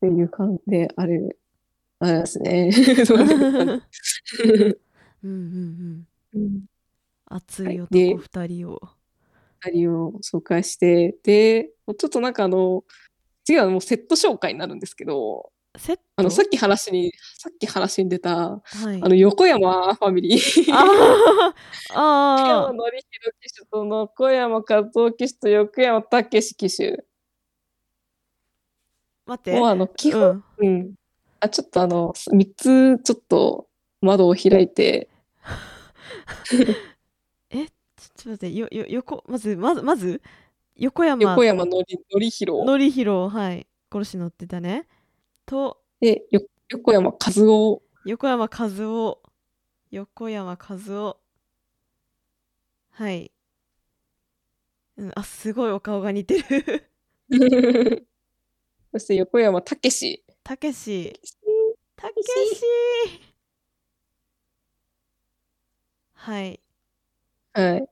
ていう感じであれあれですね。[LAUGHS] そうんうんうん。うん熱い男二人を。二人を紹介して、で、ちょっとなんかあの、次はもうセット紹介になるんですけど、あの、さっき話に、さっき話に出た、はい。あの、横山ファミリー。あー横 [LAUGHS] あ山典弘騎手と横山和夫騎手と横山武史騎手。ー、待って。もうあの、基う本、ん。うん。あ、ちょっとあの、三つちょっと窓を開いて、[LAUGHS] え、ちょっと待って、よ、よ、横、まず、まず、まず、横山横山のり典弘典弘、はい、殺し乗ってたね。と、で、よ横山和夫。横山和夫、横山和夫。はい。うん、あ、すごいお顔が似てる。[LAUGHS] そして横山武史。たけし、たけしし。はい。はい。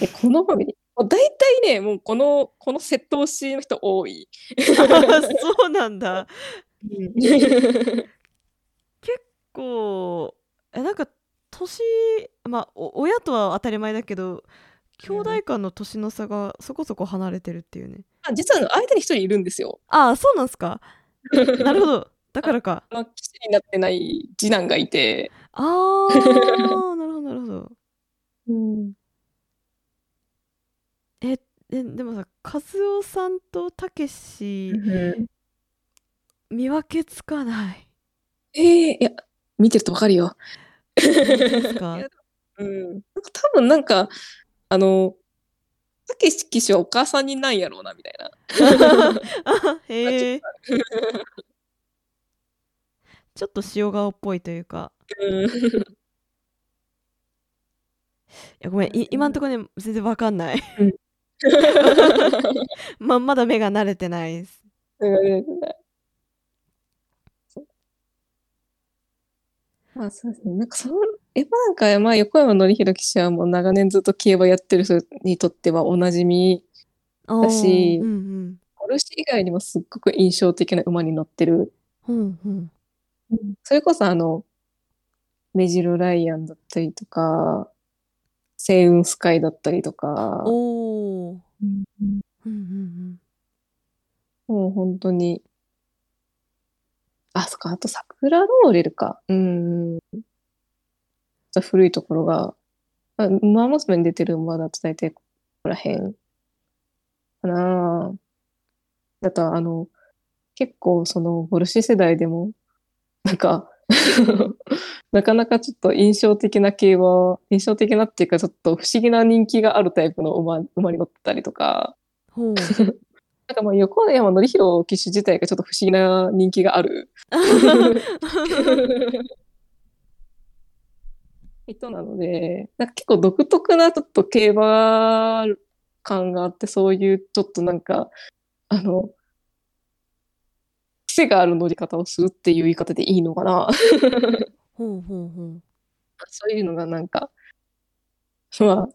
でこのファミリー、大体ね、もうこの、この窃盗しの人多い。[LAUGHS] そうなんだ。うん結構、え、なんか年、まあ、お親とは当たり前だけど、兄弟間の年の差がそこそこ離れてるっていうね。あ実は相手に一人いるんですよ。ああ、そうなんすか？なるほど。だからか。あの騎士になってない次男がいて、ああ、[LAUGHS] なるほど、なるほど。うん、え、ででもさ、和夫さんとたけし、見分けつかない。えー、いや、見てるとわかるよ。か？[LAUGHS] うん。多分なんか、あの、たけし騎士はお母さんになんやろうな、みたいな。[LAUGHS] あへえ。[LAUGHS] ちょっと塩顔っぽいというか。うん。いや、ごめん、い今んとこね、全然わかんない。ま、まだ目が慣れてないです。まあそうですね。なんかその、やっぱなんか、まあ横山典弘騎手はもう長年ずっと競馬やってる人にとってはおなじみ、だしうんうん。お主以外にもすっごく印象的な馬に乗ってる。うんうん。それこそあの、メジロライアンだったりとか、セイウンスカイだったりとか、おー。うんうんうんもう本当に、あ、そっか、あと桜ローレルか。うん。古いところが、あ馬娘に出てる馬だと大体ここら辺かな。だと、あの、結構その、ボルシ世代でも、なんか、なかなかちょっと印象的な系は、印象的なっていうか、ちょっと不思議な人気があるタイプの馬、馬に乗ってたりとか、ほう。[LAUGHS] なんかまあ横山典弘騎手自体がちょっと不思議な人気がある [LAUGHS] 人なので、なんか結構独特なちょっと競馬感があって、そういうちょっとなんか、あの、癖がある乗り方をするっていう言い方でいいのかな。ほうほうほう。そういうのがなんか、まあ、好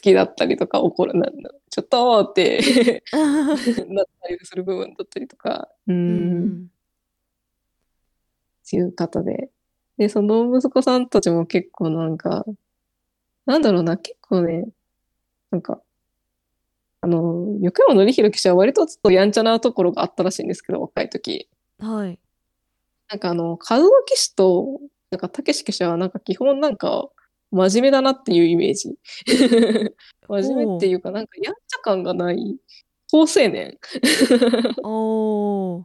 きだったりとか、怒るな、なちょっとってなったりする部分だったりとか、[LAUGHS] う、うんんっていう方で。で、その息子さんたちも結構なんか、なんだろうな、結構ね、なんか、あの、横山典弘騎手は割とちょっとやんちゃなところがあったらしいんですけど、若い時。うん。はい。なんかあの、和夫騎手と、なんか武史騎手はなんか基本なんか、真面目だなっていうイメージ。[LAUGHS] 真面目っていうか、なんかやんちゃ感がない、好青年。[LAUGHS] おー。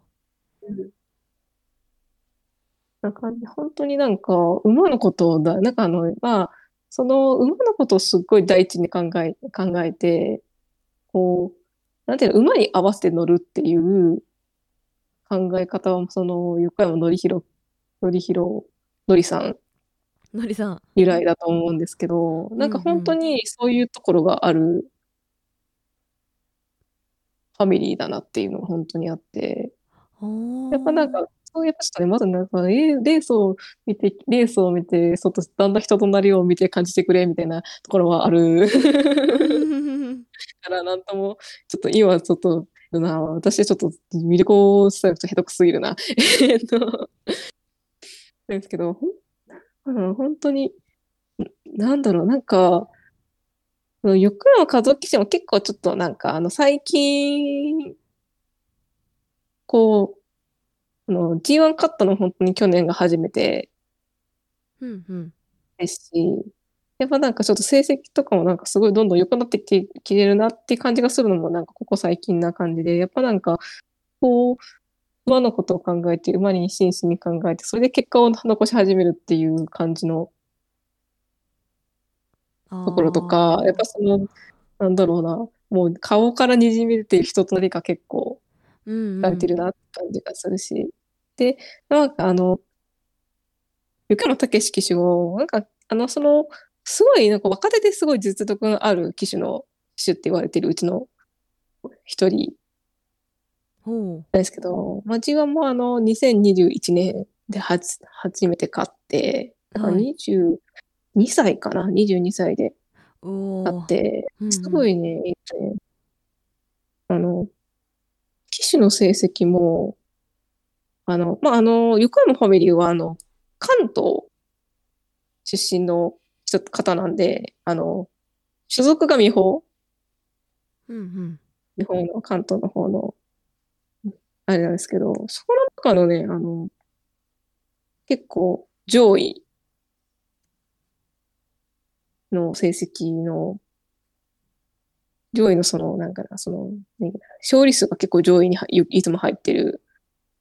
なんか本当になんか馬のことをだ、なんかあの、まあ、その馬のことをすっごい第一に考え、考えて、こう、なんていうの、馬に合わせて乗るっていう考え方は、その横山典弘、典弘、典さん。のりさん。由来だと思うんですけど、なんか本当にそういうところがあるファミリーだなっていうのが本当にあって、やっぱなんか、そうやっぱちょっとね、まずなんか、えーレースを見て、レースを見て、外、だんだん人となりを見て感じてくれ、みたいなところはある。[LAUGHS] から、なんとも、ちょっと今ちょっと、な、私ちょっと魅力を伝えると下手くすぎるな。えっと、ですけど、ほんうん本当に、なんだろう、なんか、横山和夫騎手も結構ちょっとなんか、あの、最近、こう、あの、G1 勝ったの本当に去年が初めてうんうん。ですし、やっぱなんかちょっと成績とかもなんかすごいどんどん良くなってきて、るなって感じがするのもなんかここ最近な感じで、やっぱなんか、こう、馬のことを考えて、馬に真摯に考えて、それで結果を残し始めるっていう感じのところとか、やっぱその、なんだろうな、もう顔からにじみ出ている人となりが結構うんされてるなって感じがするし、で、なんかあの、横山武史騎手も、なんか、あの、その、すごい、なんか若手ですごい実力のある騎手の騎手って言われてるうちの一人ですけど、まあ、G1 もあの、2021年で初、初めて勝って、だからはい。22歳かな ?22 歳でおー。あって、うん。うんすごいね、えっとね、あの、騎手の成績も、あの、まあ、あの、横山ファミリーは、あの、関東出身の人方なんで、あの、所属が美穂、うんうん。日本の関東の方の、あれなんですけど、そこの中のね、あの、結構上位の成績の、上位のその、なんかな、その、ね勝利数が結構上位にはいいつも入ってる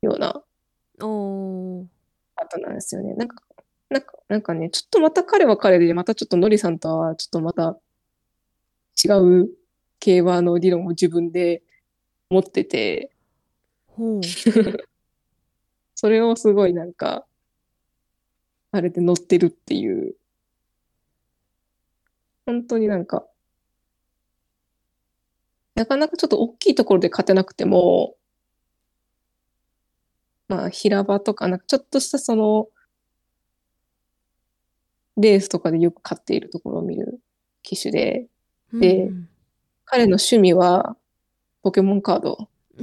ようなおー方なんですよね。なんか、なんか、なんかね、ちょっとまた彼は彼で、またちょっとノリさんとはちょっとまた違う競馬の理論を自分で持ってて、ほう [LAUGHS] それをすごいなんか、あれで乗ってるっていう。本当になんか、なかなかちょっと大きいところで勝てなくても、まあ、平場とか、なんかちょっとしたその、レースとかでよく勝っているところを見る騎手で、でうん彼の趣味は、ポケモンカード。突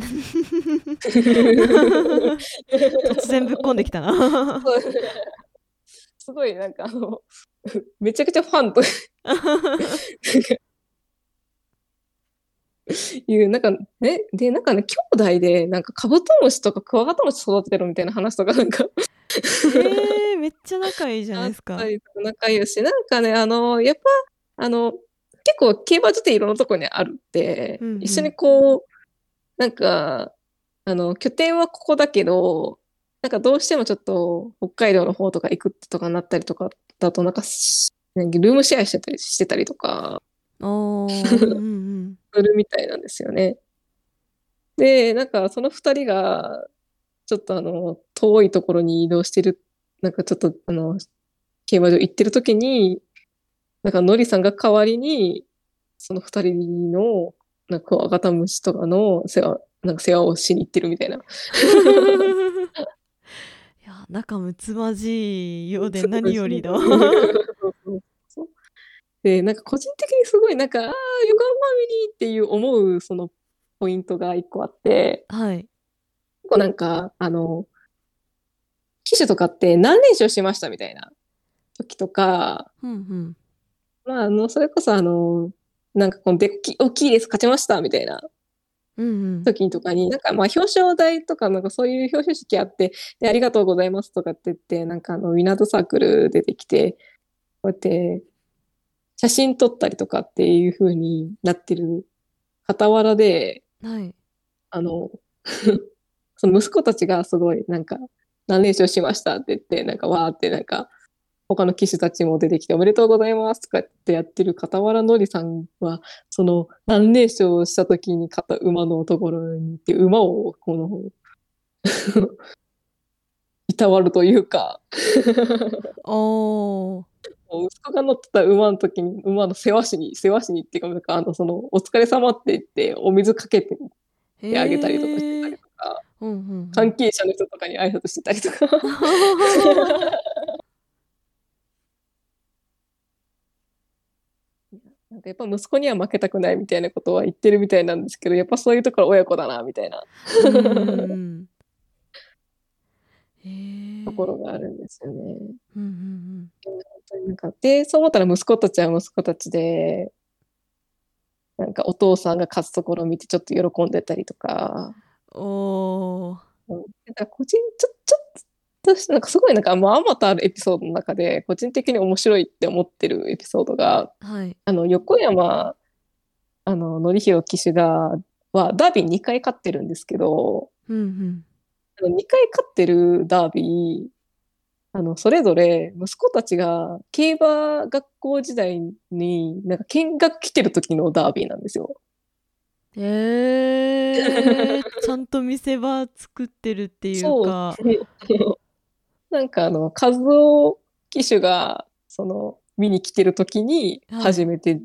然ぶっこんできたな。[LAUGHS] すごいなんかあの、めちゃくちゃファンという、なんか、ね、で、なんかね、兄弟で、なんかカブトムシとかクワガタムシ育ててるみたいな話とかなんか、えー、めっちゃ仲いいじゃないですか。仲いいし、なんかね、あの、やっぱ、あの、結構競馬自体いろんなとこにあるって、うんうん。一緒にこう、なんか、あの、拠点はここだけど、なんかどうしてもちょっと北海道の方とか行くとかなったりとかだと、なんかし、なんかルームシェアしてたりしてたりとかおーうんうんするみたいなんですよね。で、なんかその二人が、ちょっとあの、遠いところに移動してる、なんかちょっとあの、競馬場行ってる時に、なんかのりさんが代わりに、その二人の、なんかクワガタムシとかの世話、なんか世話をしに行ってるみたいな。[LAUGHS] いや仲睦まじいようで何よりだ。で、なんか個人的にすごいなんか、ああ、横浜ファミリーっていう思うそのポイントが一個あって、はい。結構なんか、あの、機種とかって何連勝しましたみたいな時とか、うんうん。まあ、あの、それこそあの、なんかこので大きいレース勝ちましたみたいな。うんうん。時とかに、なんかまあ表彰台とかなんかそういう表彰式あって、で、ありがとうございますとかって言って、なんかあの、ウィナードサークル出てきて、こうやって写真撮ったりとかっていう風になってる傍らで、はい。あの、[LAUGHS] その息子たちがすごいなんか、何連勝しましたって言って、なんかわーってなんか、他の騎手たちも出てきておめでとうございますとかってやってる傍らのりさんは、その何連勝した時に勝った馬のところに行って、馬をこの、[LAUGHS] いたわるというか、おー。息子が乗ってた馬の時に、馬の世話しに、世話しにっていうか、なんかあの、その、お疲れ様って言って、お水かけてへあげたりとかしてたりーとか、うんうんうん。関係者の人とかに挨拶してたりとか。[LAUGHS] なんかやっぱ息子には負けたくないみたいなことは言ってるみたいなんですけど、やっぱそういうところ親子だなみたいな。ところがあるんですよね。うんうん本当になんかで、そう思ったら息子たちは息子たちで、なんかお父さんが勝つところを見てちょっと喜んでたりとか、うん。おなんか個人、ちょ、ちょっとなんかすごいなんかもうあまたあるエピソードの中で、個人的に面白いって思ってるエピソードが、はい。あの、横山、あの、騎手が、は、ダービー2回勝ってるんですけど、うんうん。あの2回勝ってるダービー、あの、それぞれ息子たちが競馬学校時代になんか見学来てる時のダービーなんですよ。へー。[LAUGHS] ちゃんと見せ場作ってるっていうかなんかあの、和夫騎手が、その、見に来てる時にはい。初めて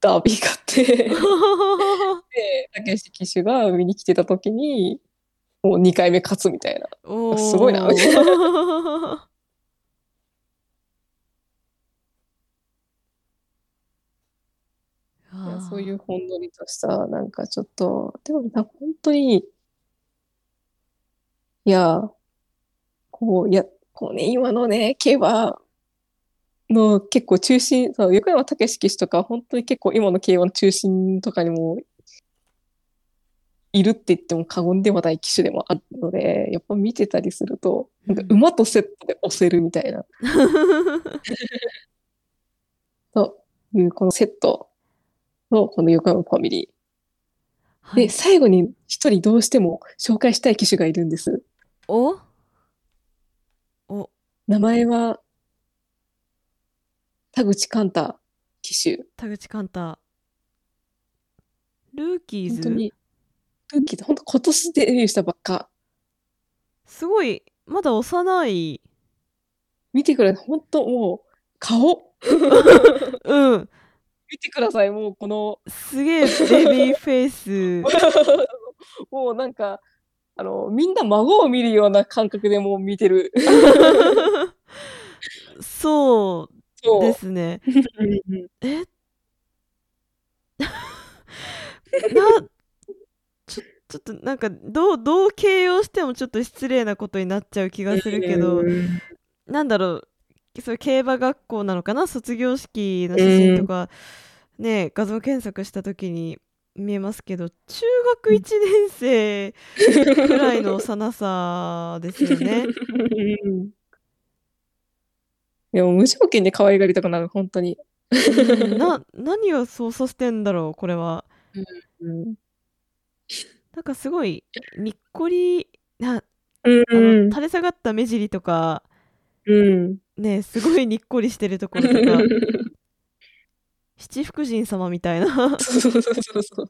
ダービー勝って、[LAUGHS] で、竹内騎手が見に来てた時に、もう2回目勝つみたいな。すごいなー。[LAUGHS] そういうほんのりとした、なんかちょっと、でもな本当に、いや、こう、いや、こうね、今のね、競馬の結構中心、そう、横山武史騎手とか、本当に結構今の競馬の中心とかにもいるって言っても過言ではない騎手でもあるので、やっぱ見てたりすると、なんかうん馬とセットで押せるみたいな、[LAUGHS] というこのセットのこの横山ファミリー。で、はい、最後に一人どうしても紹介したい騎手がいるんです。おお？名前は、田口寛太騎手。田口寛太ルーキーズ？本当に、ルーキーで、本当今年デビューしたばっか。すごいまだ幼い見てください。本当もう、顔 [LAUGHS] うん見てください。もうこの、すげえベビーフェイス [LAUGHS] もうなんか、あの、みんな孫を見るような感覚でもう見てる。そう。ですね。え？[LAUGHS] なちょちょっとなんかどうどう形容してもちょっと失礼なことになっちゃう気がするけど、うん。なんだろうそういう競馬学校なのかな？卒業式の写真とか、ね画像検索した時に見えますけど中学1年生くらいの幼さですよね。うんでも無条件で可愛がりたくなる、本当に。うんな何をそうさせてんだろうこれは。うん。なんかすごいにっこりなうんあの垂れ下がった目尻とかうん。ねすごいにっこりしてるところとか [LAUGHS] 七福神様みたいなそうそうそうそうそう。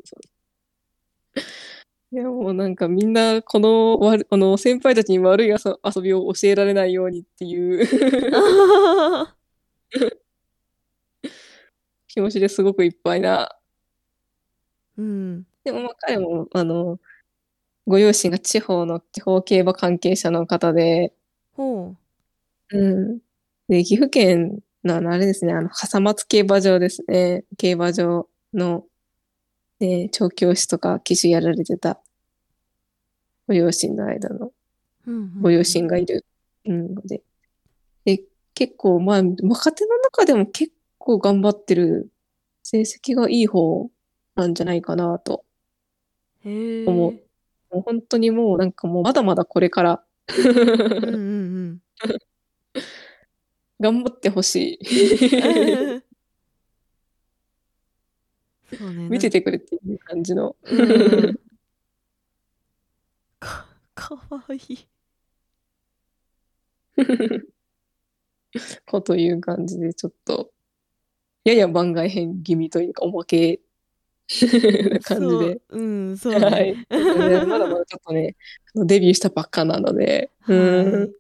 [LAUGHS] いやもうなんかみんなこの悪あの先輩たちに悪い遊遊びを教えられないようにっていう [LAUGHS] 気持ちですごくいっぱいな。うんでもまあ彼もあのご両親が地方の地方競馬関係者の方で、ほうん。で、岐阜県のあのあれですね、あの笠松競馬場ですね。競馬場の、ね、調教師とか騎手やられてた。ご両親の間の。ご両親がいる、うん、ので。で、結構、まあ、若手の中でも結構頑張ってる、成績がいい方なんじゃないかなと。思う。もう本当にもうなんかもうまだまだこれから。うんうんうん [LAUGHS] 頑張ってほしい。そうね見ててくれっていう感じの。うんかかわいい [LAUGHS] こという感じで、ちょっと、やや番外編気味というか、おまけな感じそうで。うんそうねはい。ねまだまだちょっとね、デビューしたばっかなので、うん。はい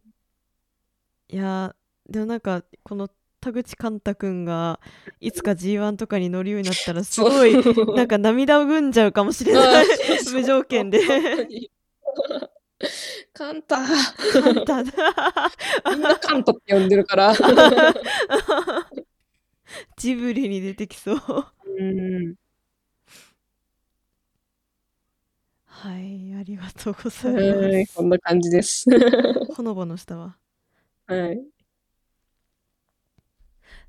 いやーでもなんかこの田口寛太くんがいつか G1 とかに乗るようになったらすごいなんか涙ぐんじゃうかもしれあない無条件で。本当に。カンタだみんなカントって呼んでるから。ジブリに出てきそう。うん。はいありがとうござい、ます。こんな感じです。ほのぼのしたわ。はい。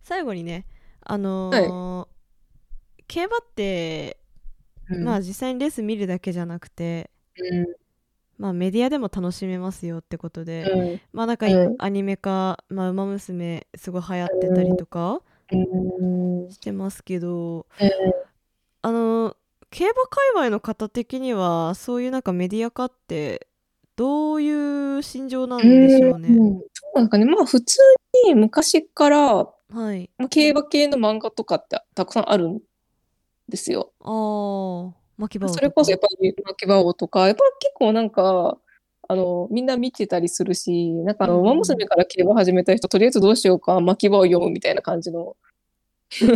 最後にねあのー競馬ってまあ実際にレース見るだけじゃなくてうん、まあメディアでも楽しめますよってことで、うん、まあなんかうん。アニメ化、まあ、馬娘すごい流行ってたりとかうん。してますけど、うん。あの競馬界隈の方的にはそういうなんかメディア化ってどういう心情なんでしょうね。うんそうなんかね、まあ普通に昔から、はい。まあ競馬系の漫画とかってたくさんあるんですよ。ああ、巻き場それこそやっぱり牧場王とか、やっぱ結構なんか、あの、みんな見てたりするし、なんかあの、うん馬娘から競馬始めた人、とりあえずどうしようか、牧場を読むみたいな感じの。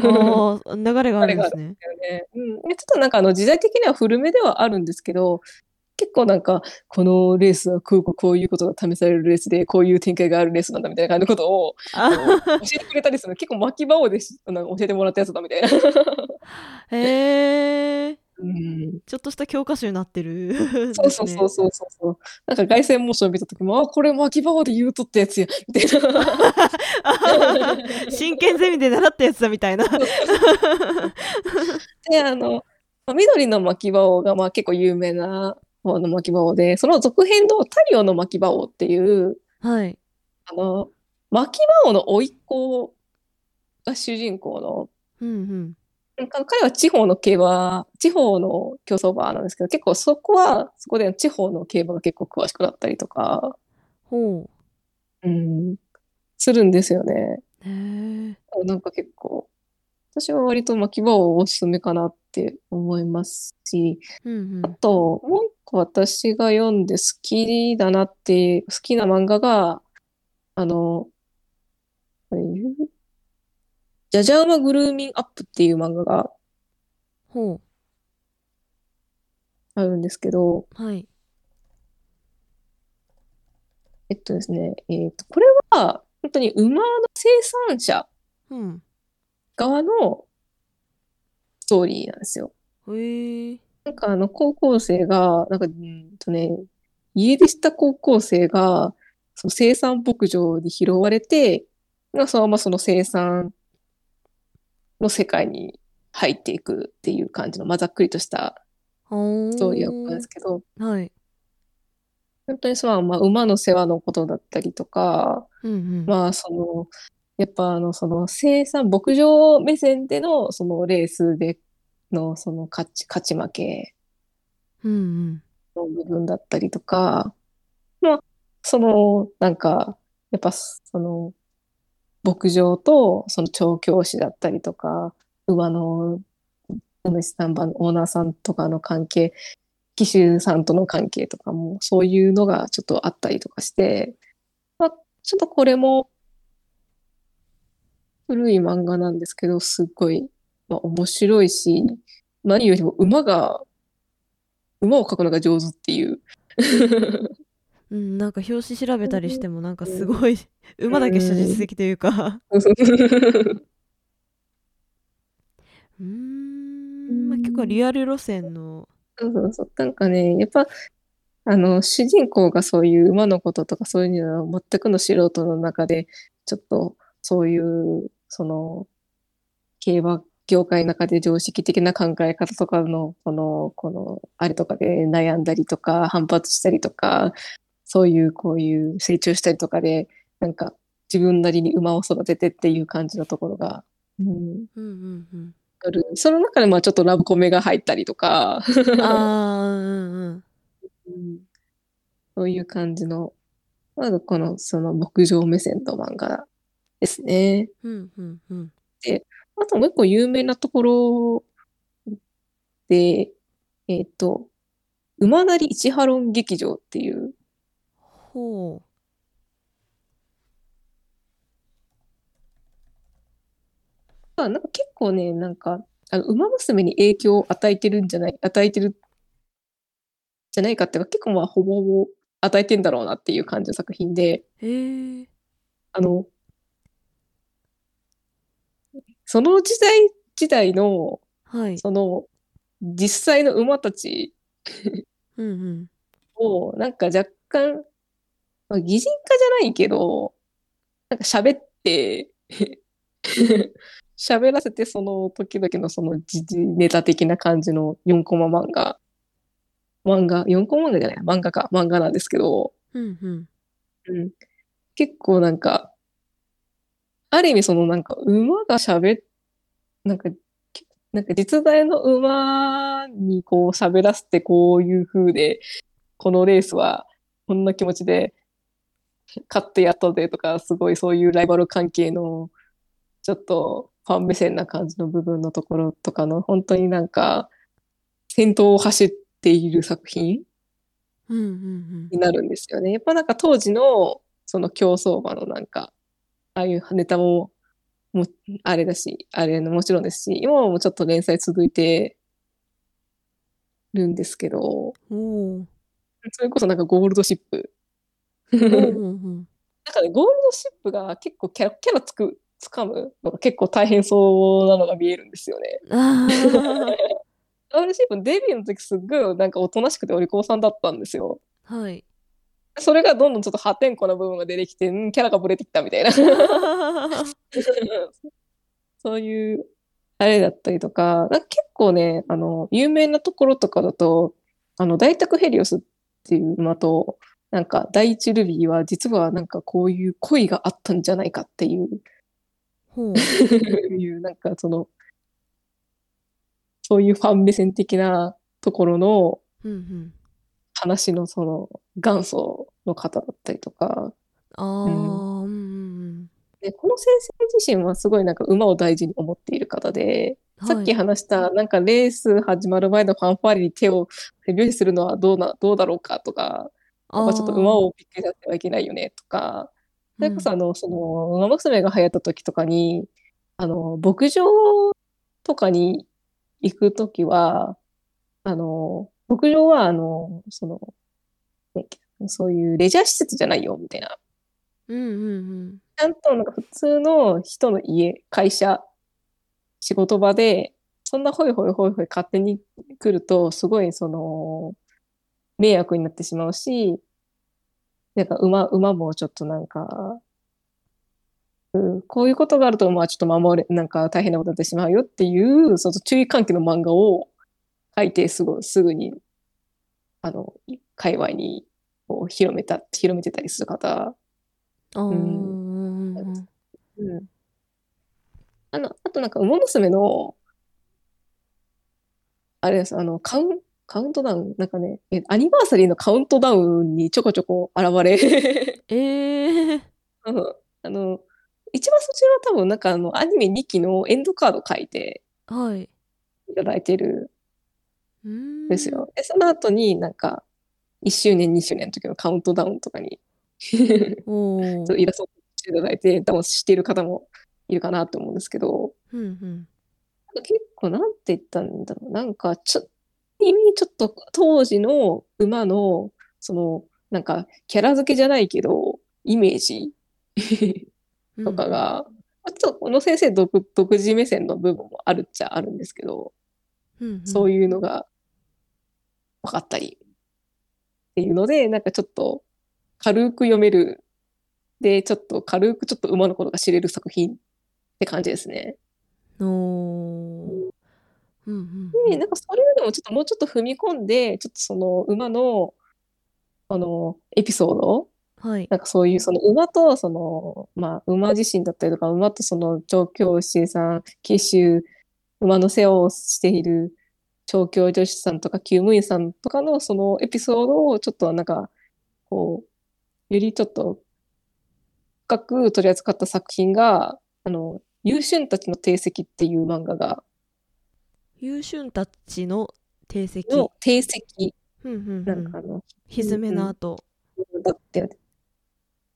ああ、流れがあるんですね。[LAUGHS] よね。うん。でちょっとなんかあの時代的には古めではあるんですけど、結構なんか、このレースはこうこういうことが試されるレースで、こういう展開があるレースなんだみたいな感じのことを教えてくれたりするの。結構巻き場をでしなんか教えてもらったやつだみたいな。へえうんちょっとした教科書になってるそうそうそうそうそうそう。なんか凱旋モーション見たときも、あ、これ巻き場で言うとったやつや、みたいな。真剣ゼミで習ったやつだみたいなで、あの、まあ緑の巻き場王がまあ結構有名な方の巻き場王で、その続編のタリオの巻き場王っていう、はい。あの、巻き場王の甥っ子が主人公の、うんうん。彼は地方の競馬、地方の競走馬なんですけど、結構そこは、そこで地方の競馬が結構詳しくなったりとか、ほう。ん、するんですよね。うへえなんか結構、私は割と巻き場をおすすめかなって思いますし、うんあと、もう一個私が読んで好きだなって、好きな漫画が、あの、ジャジャウマグルーミンアップっていう漫画がほあるんですけど、うはい。えっとですね、えっと、これは本当に馬の生産者うん。側のストーリーなんですよ。へえなんかあの高校生が、なんか、うんとね、家出した高校生が、その生産牧場に拾われて、まあそのままその生産の世界に入っていくっていう感じの、まあざっくりとしたほストーリーなんですけど、はい。本当にそのまあ馬の世話のことだったりとか、うんうん。まあその、やっぱあのその生産、牧場目線でのそのレースでのその勝ち、勝ち負け、の部分だったりとか、まあ、その、なんか、やっぱ、その、牧場と、その調教師だったりとか、馬の、お主さん、オーナーさんとかの関係、騎手さんとの関係とかも、そういうのがちょっとあったりとかして、まあ、ちょっとこれも、古い漫画なんですけど、すっごい、まあ、面白いし、何よりも馬が、馬を描くのが上手っていう。うん、なんか表紙調べたりしてもなんかすごい馬だけした実績というかうーん、まあ、結構リアル路線のそうそうそう。なんかね、やっぱ、あの、主人公がそういう馬のこととかそういうのは全くの素人の中で、ちょっとそういう、その、競馬業界の中で常識的な考え方とかの、この、この、あれとかで悩んだりとか、反発したりとか、そういう、こういう成長したりとかで、なんか自分なりに馬を育ててっていう感じのところが、うん、うんうんうん。ある。その中でまあちょっとラブコメが入ったりとか、ああうんうん。[LAUGHS] うん。そういう感じの、まずこの、その牧場目線の漫画ですね。うんうんうん。あともう一個有名なところで、えっと、馬なり一ハロン劇場っていう、ほまあ、なんか結構ね、なんか、あの、馬娘に影響を与えてるんじゃない、与えてる、じゃないかっていうか、結構まあ、ほぼほぼ与えてんだろうなっていう感じの作品で、うへえあの、その時代時代の、はい。その、実際の馬たちうんうん。を、なんか若干、まあ、擬人化じゃないけど、なんか喋って、[LAUGHS] 喋らせて、その時々のその時事ネタ的な感じの4コマ漫画。漫画、4コマ漫画じゃない、漫画か、漫画なんですけど、うんうん。うん、結構なんか、ある意味そのなんか馬が喋っ、なんか、なんか実在の馬にこう喋らせてこういう風で、このレースはこんな気持ちで勝ってやったぜとか、すごいそういうライバル関係のちょっとファン目線な感じの部分のところとかの本当になんか先頭を走っている作品になるんですよね。やっぱなんか当時のその競走馬のなんか、ああいうネタも、もあれだし、あれのもちろんですし、今もちょっと連載続いてるんですけど、それこそなんかゴールドシップ。うんなんう [LAUGHS] んかね、ゴールドシップが結構キャラ、キャラつく、つかむのが結構大変そうなのが見えるんですよね。[LAUGHS] ゴールドシップデビューの時すっごいなんかおとなしくてお利口さんだったんですよ。はいそれがどんどんちょっと破天荒な部分が出てきて、んキャラがブレてきたみたいな。[LAUGHS] そういう、あれだったりとか、か結構ね、あの、有名なところとかだと、あの、大沢ヘリオスっていう馬と、なんか、第一ルビーは実はなんかこういう恋があったんじゃないかっていう、ほう。[LAUGHS] いう、なんかその、そういうファン目線的なところのうんうん話のその元祖の方だったりとか、あーうん。うんで、この先生自身はすごいなんか馬を大事に思っている方で、うんさっき話したなんかレース始まる前のファンファーレに手を手拍子するのはどうな、どうだろうかとか、やっぱちょっと馬をびっくりさせてはいけないよねとか、それこそあの、その、馬娘が流行った時とかに、あの、牧場とかに行く時は、あの、牧場はあの、その、ねそういうレジャー施設じゃないよ、みたいな。うんうんうんちゃんとなんか普通の人の家、会社、仕事場で、そんなホイホイホイホイ勝手に来ると、すごいその、迷惑になってしまうし、なんか馬、馬もちょっとなんか、うん、こういうことがあると、まあちょっと守れ、なんか大変なことになってしまうよっていう、その注意喚起の漫画を書いて、すぐ、すぐに、あの、界隈にこう広めた、広めてたりする方。うんうん。うん。あの、あとなんか、馬娘の、あれです、あの、カウン、カウントダウン、なんかね、えアニバーサリーのカウントダウンにちょこちょこ現れ、えー。[LAUGHS] うん。あの、一番そちらは多分なんかあの、アニメ2期のエンドカード書いてはい。いただいてるですよ。で、その後になんか、1周年、2周年の時のカウントダウンとかに [LAUGHS] イラストしていただいて、多分知っている方もいるかなと思うんですけど、うんうん。結構なんて言ったんだろう。なんか、ちょ、意味ちょっと当時の馬の、その、なんか、キャラ付けじゃないけど、イメージうん。とかが、まあちょっとこの先生独、独自目線の部分もあるっちゃあるんですけど、うんうん。そういうのが分かったり。っていうので、なんかちょっと軽く読める。で、ちょっと軽くちょっと馬のことが知れる作品って感じですね。おー。うんうんで、なんかそれよりもちょっともうちょっと踏み込んで、ちょっとその馬の、あの、エピソード、はい。なんかそういうその馬とその、まあ馬自身だったりとか、馬とその調教師さん、騎手、馬の世話をしている調教助手さんとか厩務員さんとかのそのエピソードをちょっとなんか、こう、よりちょっと深く取り扱った作品が、あの、優春たちの定石っていう漫画が、優春たちの定石？の定石。うんうんうん。なんかあの、ひずめの後。だって、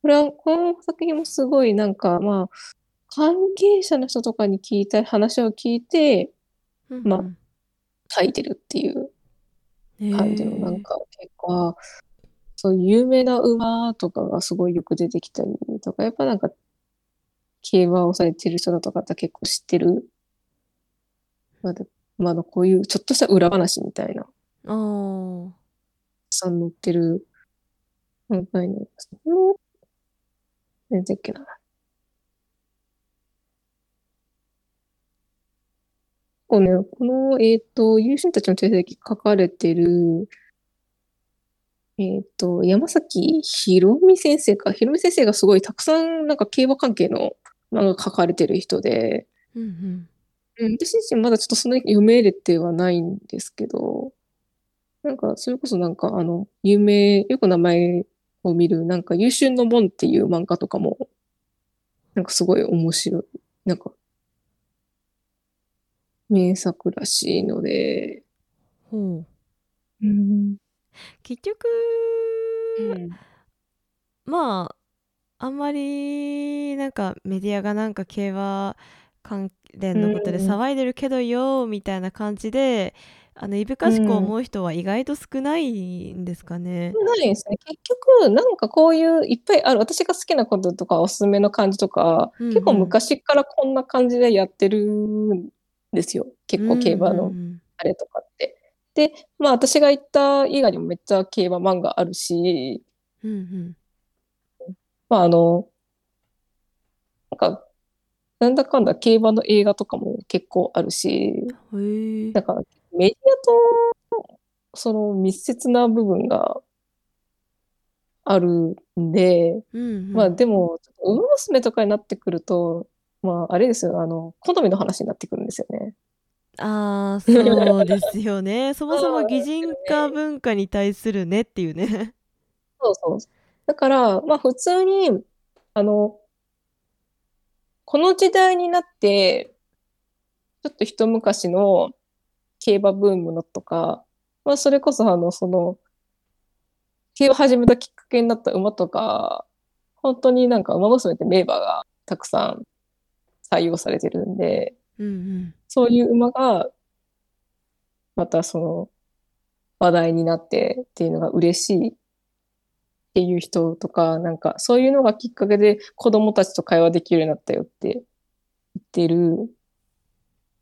これは、この作品もすごいなんか、まあ、関係者の人とかに聞いた話を聞いてまあ書いてるっていう感じの、なんか結構、そういう有名な馬とかがすごいよく出てきたりとか、やっぱなんか、競馬をされてる人だとかって結構知ってる。まあ、でまあ、あのこういうちょっとした裏話みたいな、あー。さん載ってる、なんかね、その、何だっけな。こうね、この、えっと、友人たちの成績書かれてる、えっと、山崎宏美先生か。宏美先生がすごいたくさんなんか競馬関係の漫画書かれてる人で、うんうんうん、私自身まだちょっとそんなに読めれてはないんですけど、なんか、それこそなんか、あの、有名、よく名前を見る、なんか、優秀の門っていう漫画とかも、なんかすごい面白い。なんか、名作らしいので、ほううん。結局まああんまりなんかメディアがなんか競馬関連のことでうん騒いでるけどよみたいな感じであのいぶかしく思う人は意外と少ないんですかね。ないですね。結局、なんかこういういっぱいある、私が好きなこととかおすすめの感じとか、うんうん結構昔からこんな感じでやってるんですよ。結構競馬のあれとかって。で、まあ私が言った以外にもめっちゃ競馬漫画あるし、うんうん。まああの、なんか、なんだかんだ競馬の映画とかも結構あるし、なんかメディアとその密接な部分があるんで、うんうん。まあでも、ウマ娘とかになってくると、まああれですよ、あの、好みの話になってくるんですよね。ああそうですよね。[LAUGHS] そもそも擬人化文化に対するねっていうね。そうそう。だから、まあ普通に、あの、この時代になって、ちょっと一昔の競馬ブームのとか、まあそれこそあの、その、競馬始めたきっかけになった馬とか、本当になんか馬娘って名馬がたくさん採用されてるんで、うんうん。そういう馬が、またその、話題になってっていうのが嬉しいっていう人とか、なんかそういうのがきっかけで子供たちと会話できるようになったよって言ってる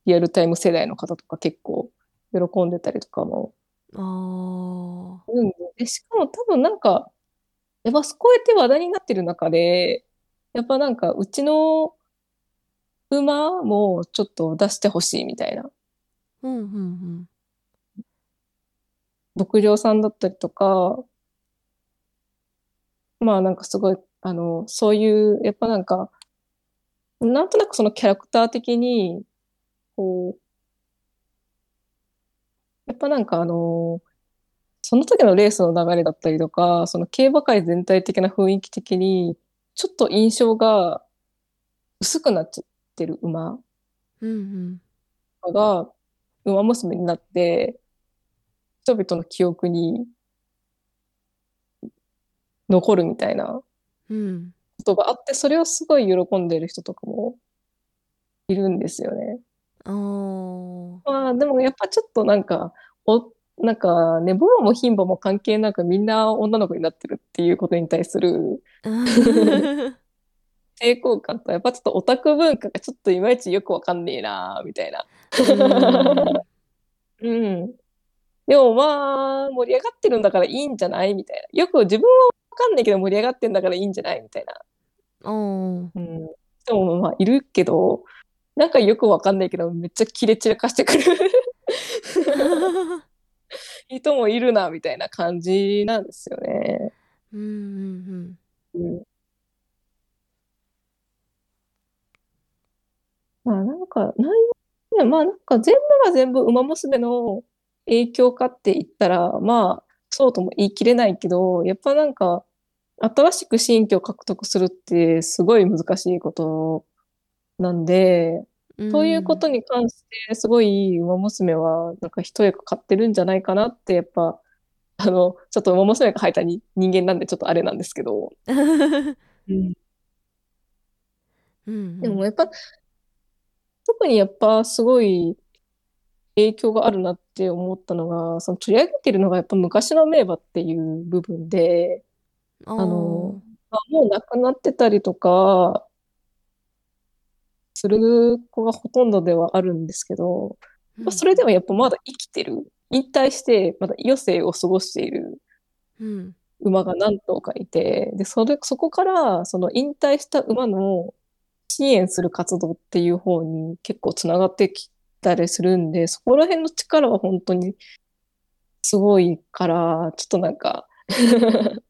リアルタイム世代の方とか結構喜んでたりとかも。あするん。で、でしかも多分なんか、やっぱこうやって話題になってる中で、やっぱなんかうちの馬もちょっと出してほしいみたいな。あうんうんうん牧場さんだったりとか、まあなんかすごい、あの、そういう、やっぱなんか、なんとなくそのキャラクター的に、こう、やっぱなんかあの、その時のレースの流れだったりとか、その競馬界全体的な雰囲気的に、ちょっと印象が薄くなっちゃってる馬が、馬娘になって、人々の記憶に残るみたいなうん。ことがあって、それをすごい喜んでる人とかもいるんですよね。まあでもやっぱちょっとなんか、お、なんかね、ボマも牝馬も関係なくみんな女の子になってるっていうことに対する [LAUGHS] 抵抗感と、やっぱちょっとオタク文化がちょっといまいちよくわかんねえなみたいな。うん。でもまあ、盛り上がってるんだからいいんじゃない？みたいな。よく自分はわかんないけど盛り上がってんだからいいんじゃない？みたいな。あーうん。人もまあいるけど、なんかよくわかんないけど、めっちゃキレ散らかしてくる [LAUGHS] 人もいるな、みたいな感じなんですよね。うんうんうん。まあなんか、内容ね、まあなんか全部が全部馬娘の影響かって言ったら、まあそうとも言い切れないけど、やっぱなんか新しく新居を獲得するってすごい難しいことなんで、うん。そういうことに関してすごい馬娘はなんか一役買ってるんじゃないかなってやっぱ、あの、ちょっと馬娘が入ったに人間なんでちょっとあれなんですけど、う [LAUGHS] んうんうん。でもやっぱ、特にやっぱすごい影響があるなって思ったのが、その取り上げてるのがやっぱ昔の名馬っていう部分で、あのまあ、もう亡くなってたりとか、する子がほとんどではあるんですけど、ーまあそれでもやっぱまだ生きてる、引退してまだ余生を過ごしているうん。馬が何頭かいて、で、それ、そこから、その引退した馬の支援する活動っていう方に結構つながってきたりするんで、そこら辺の力は本当にすごいから、ちょっとなんか [LAUGHS]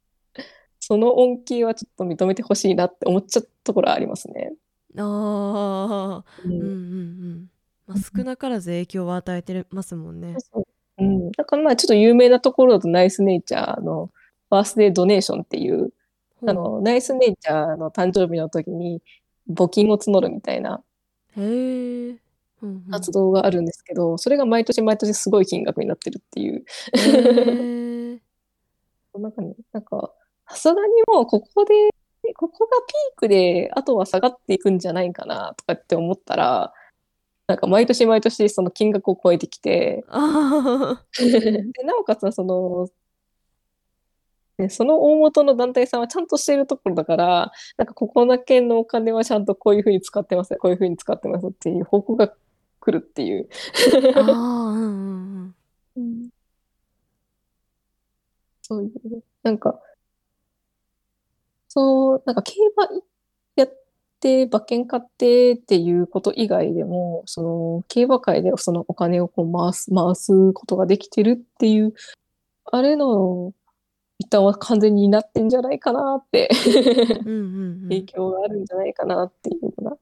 その恩恵はちょっと認めてほしいなって思っちゃったところはありますね。ああうん。うんうんうん。まあ少なからず影響を与えてますもんね。うん、だからまあちょっと有名なところだとナイスネイチャーのバースデードネーションっていうあの、ナイスネイチャーの誕生日の時に募金を募るみたいな活動があるんですけど、それが毎年毎年すごい金額になってるってい [LAUGHS] う。なんかね、なんか、さすがにもうここで、ここがピークで、あとは下がっていくんじゃないかなとかって思ったら、なんか毎年毎年その金額を超えてきて、あ [LAUGHS] でなおかつその、ね、その大元の団体さんはちゃんとしているところだから、なんかここだけのお金はちゃんとこういうふうに使ってますこういうふうに使ってますっていう報告が来るっていう。あーうんうん [LAUGHS] そういう、なんか、そう、なんか競馬やって、馬券買ってっていうこと以外でも、その競馬界でそのお金をこう回す、回すことができてるっていう、あれの一端は完全になってんじゃないかなって、うん影響があるんじゃないかなっていうのが。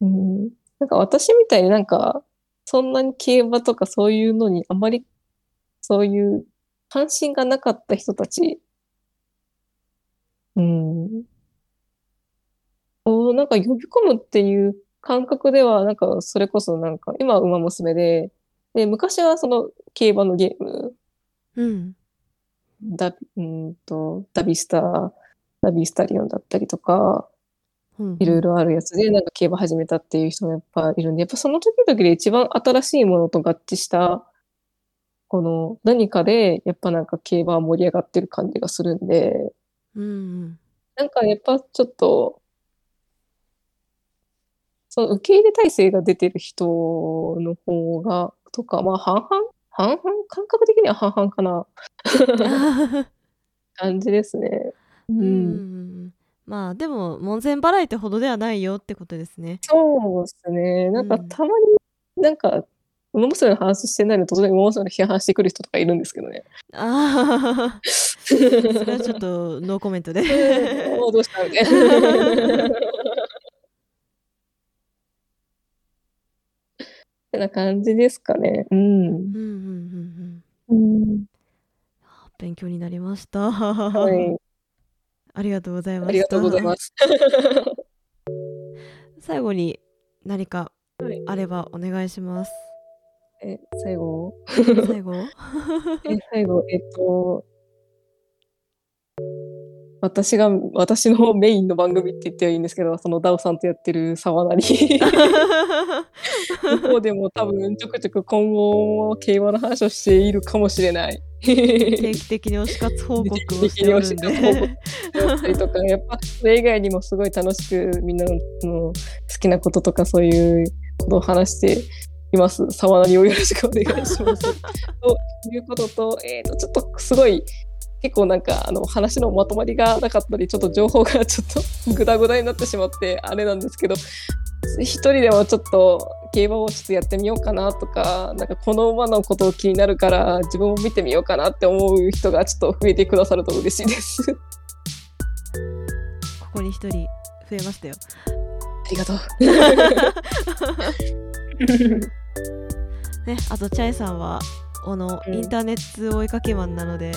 うん。なんか私みたいになんか、そんなに競馬とかそういうのにあまり、そういう関心がなかった人たち、うん。をなんか呼び込むっていう感覚では、なんかそれこそなんか、今は馬娘で、で、昔はその競馬のゲーム、うんダ、うんと、ダビスター、ダビスタリオンだったりとか、うんいろいろあるやつで、なんか競馬始めたっていう人もやっぱいるんで、やっぱその時々で一番新しいものと合致した、この何かで、やっぱなんか競馬は盛り上がってる感じがするんで、うんうん。なんかやっぱちょっと、その受け入れ体制が出てる人の方が、とか、まあ半々半々感覚的には半々かなあ [LAUGHS] 感じですね。うんうんまあでも門前払いってほどではないよってことですねそうですね。なんかうんたまになんか、馬娘の話してないのに突然馬娘の批判してくる人とかいるんですけどね。ああそれはちょっとノーコメントで [LAUGHS] おーどうしたみたいな。[LAUGHS] ってな感じですかね。うん。うんうんうんうんうん、勉強になりました、はい。ありがとうございましたありがとうございます。[LAUGHS] 最後に何かはいあればお願いしますえ、最後？最後？[LAUGHS] え、最後、えっと、私が、私のメインの番組って言ってはいいんですけど、そのダオさんとやってる沢なり。[LAUGHS] 向こうでも多分ちょくちょく今後競馬の話をしているかもしれない。定期的に推し活報告をしておるん定期的に推し活報で告だったりとか、やっぱそれ以外にもすごい楽しくみんなの好きなこととかそういうことを話しています。沢なりをよろしくお願いします。[LAUGHS] ということと、えーと、ちょっとすごい結構なんかあの話のまとまりがなかったりちょっと情報がちょっとグダグダになってしまってあれなんですけど一人でもちょっと競馬をちょっとやってみようかなとかなんかこの馬のことを気になるから自分も見てみようかなって思う人がちょっと増えてくださると嬉しいです。[LAUGHS] ここに一人増えましたよありがとう。[LAUGHS] ねあとチャイさんはあの、うんインターネット追いかけマンなので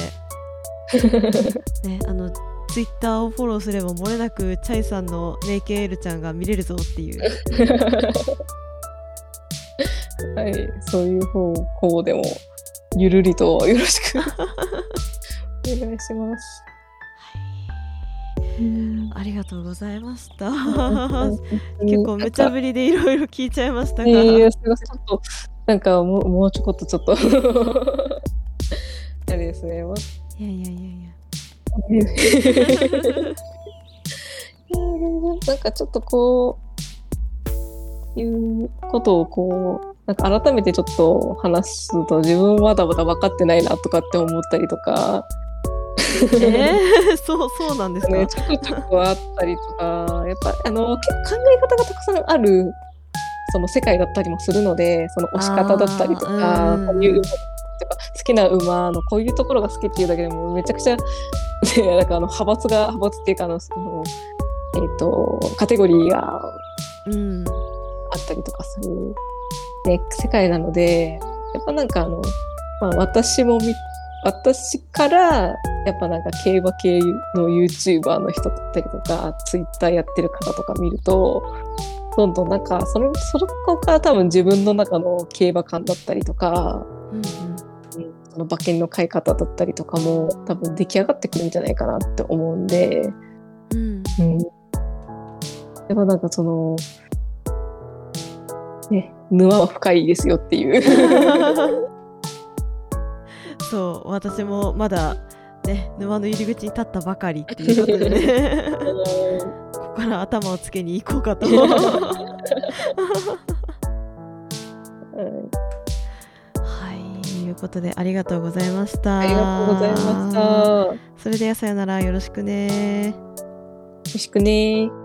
ねあのツイッターをフォローすれば漏れなくチャイさんのネイケエールちゃんが見れるぞっていう。[LAUGHS] はい、そういう方向でもゆるりとよろしく。お願いします。ありがとうございました。結結構無茶ぶりでいろいろ聞いちゃいましたが、えー、ちょっと、なんかもう、もうちょこっとちょっと。[LAUGHS] あれですね。まいやいやいや。いやなんかちょっとこう、いうことをこう、なんか改めてちょっと話すと自分まだまだ分かってないなとかって思ったりとか、えー、そうそうなんですか、ね、ちょくちょくあったりとか、やっぱあの結構考え方がたくさんあるその世界だったりもするので、その推し方だったりとあか、ーこういう馬とか好きな馬のこういうところが好きっていうだけでもめちゃくちゃ、[LAUGHS] ね、なんかあの派閥が派閥っていうかあのそのえっ、とカテゴリーがうんあったりとかする、ね、世界なので、やっぱなんかあの、まあ私もみ、私から、やっぱなんか競馬系の YouTuber の人だったりとか、Twitter やってる方とか見ると、どんどんなんか、その、そこから多分自分の中の競馬感だったりとか、うんうんその馬券の買い方だったりとかも多分出来上がってくるんじゃないかなって思うんで、うん。うん。やっぱなんかその、ね、沼は深いですよっていう。[LAUGHS] そう私もまだね沼の入り口に立ったばかりっていうことでね [LAUGHS] ここから頭をつけに行こうかと。はいということでありがとうございましたありがとうございました。よそれではさよならよろしくねろしくね。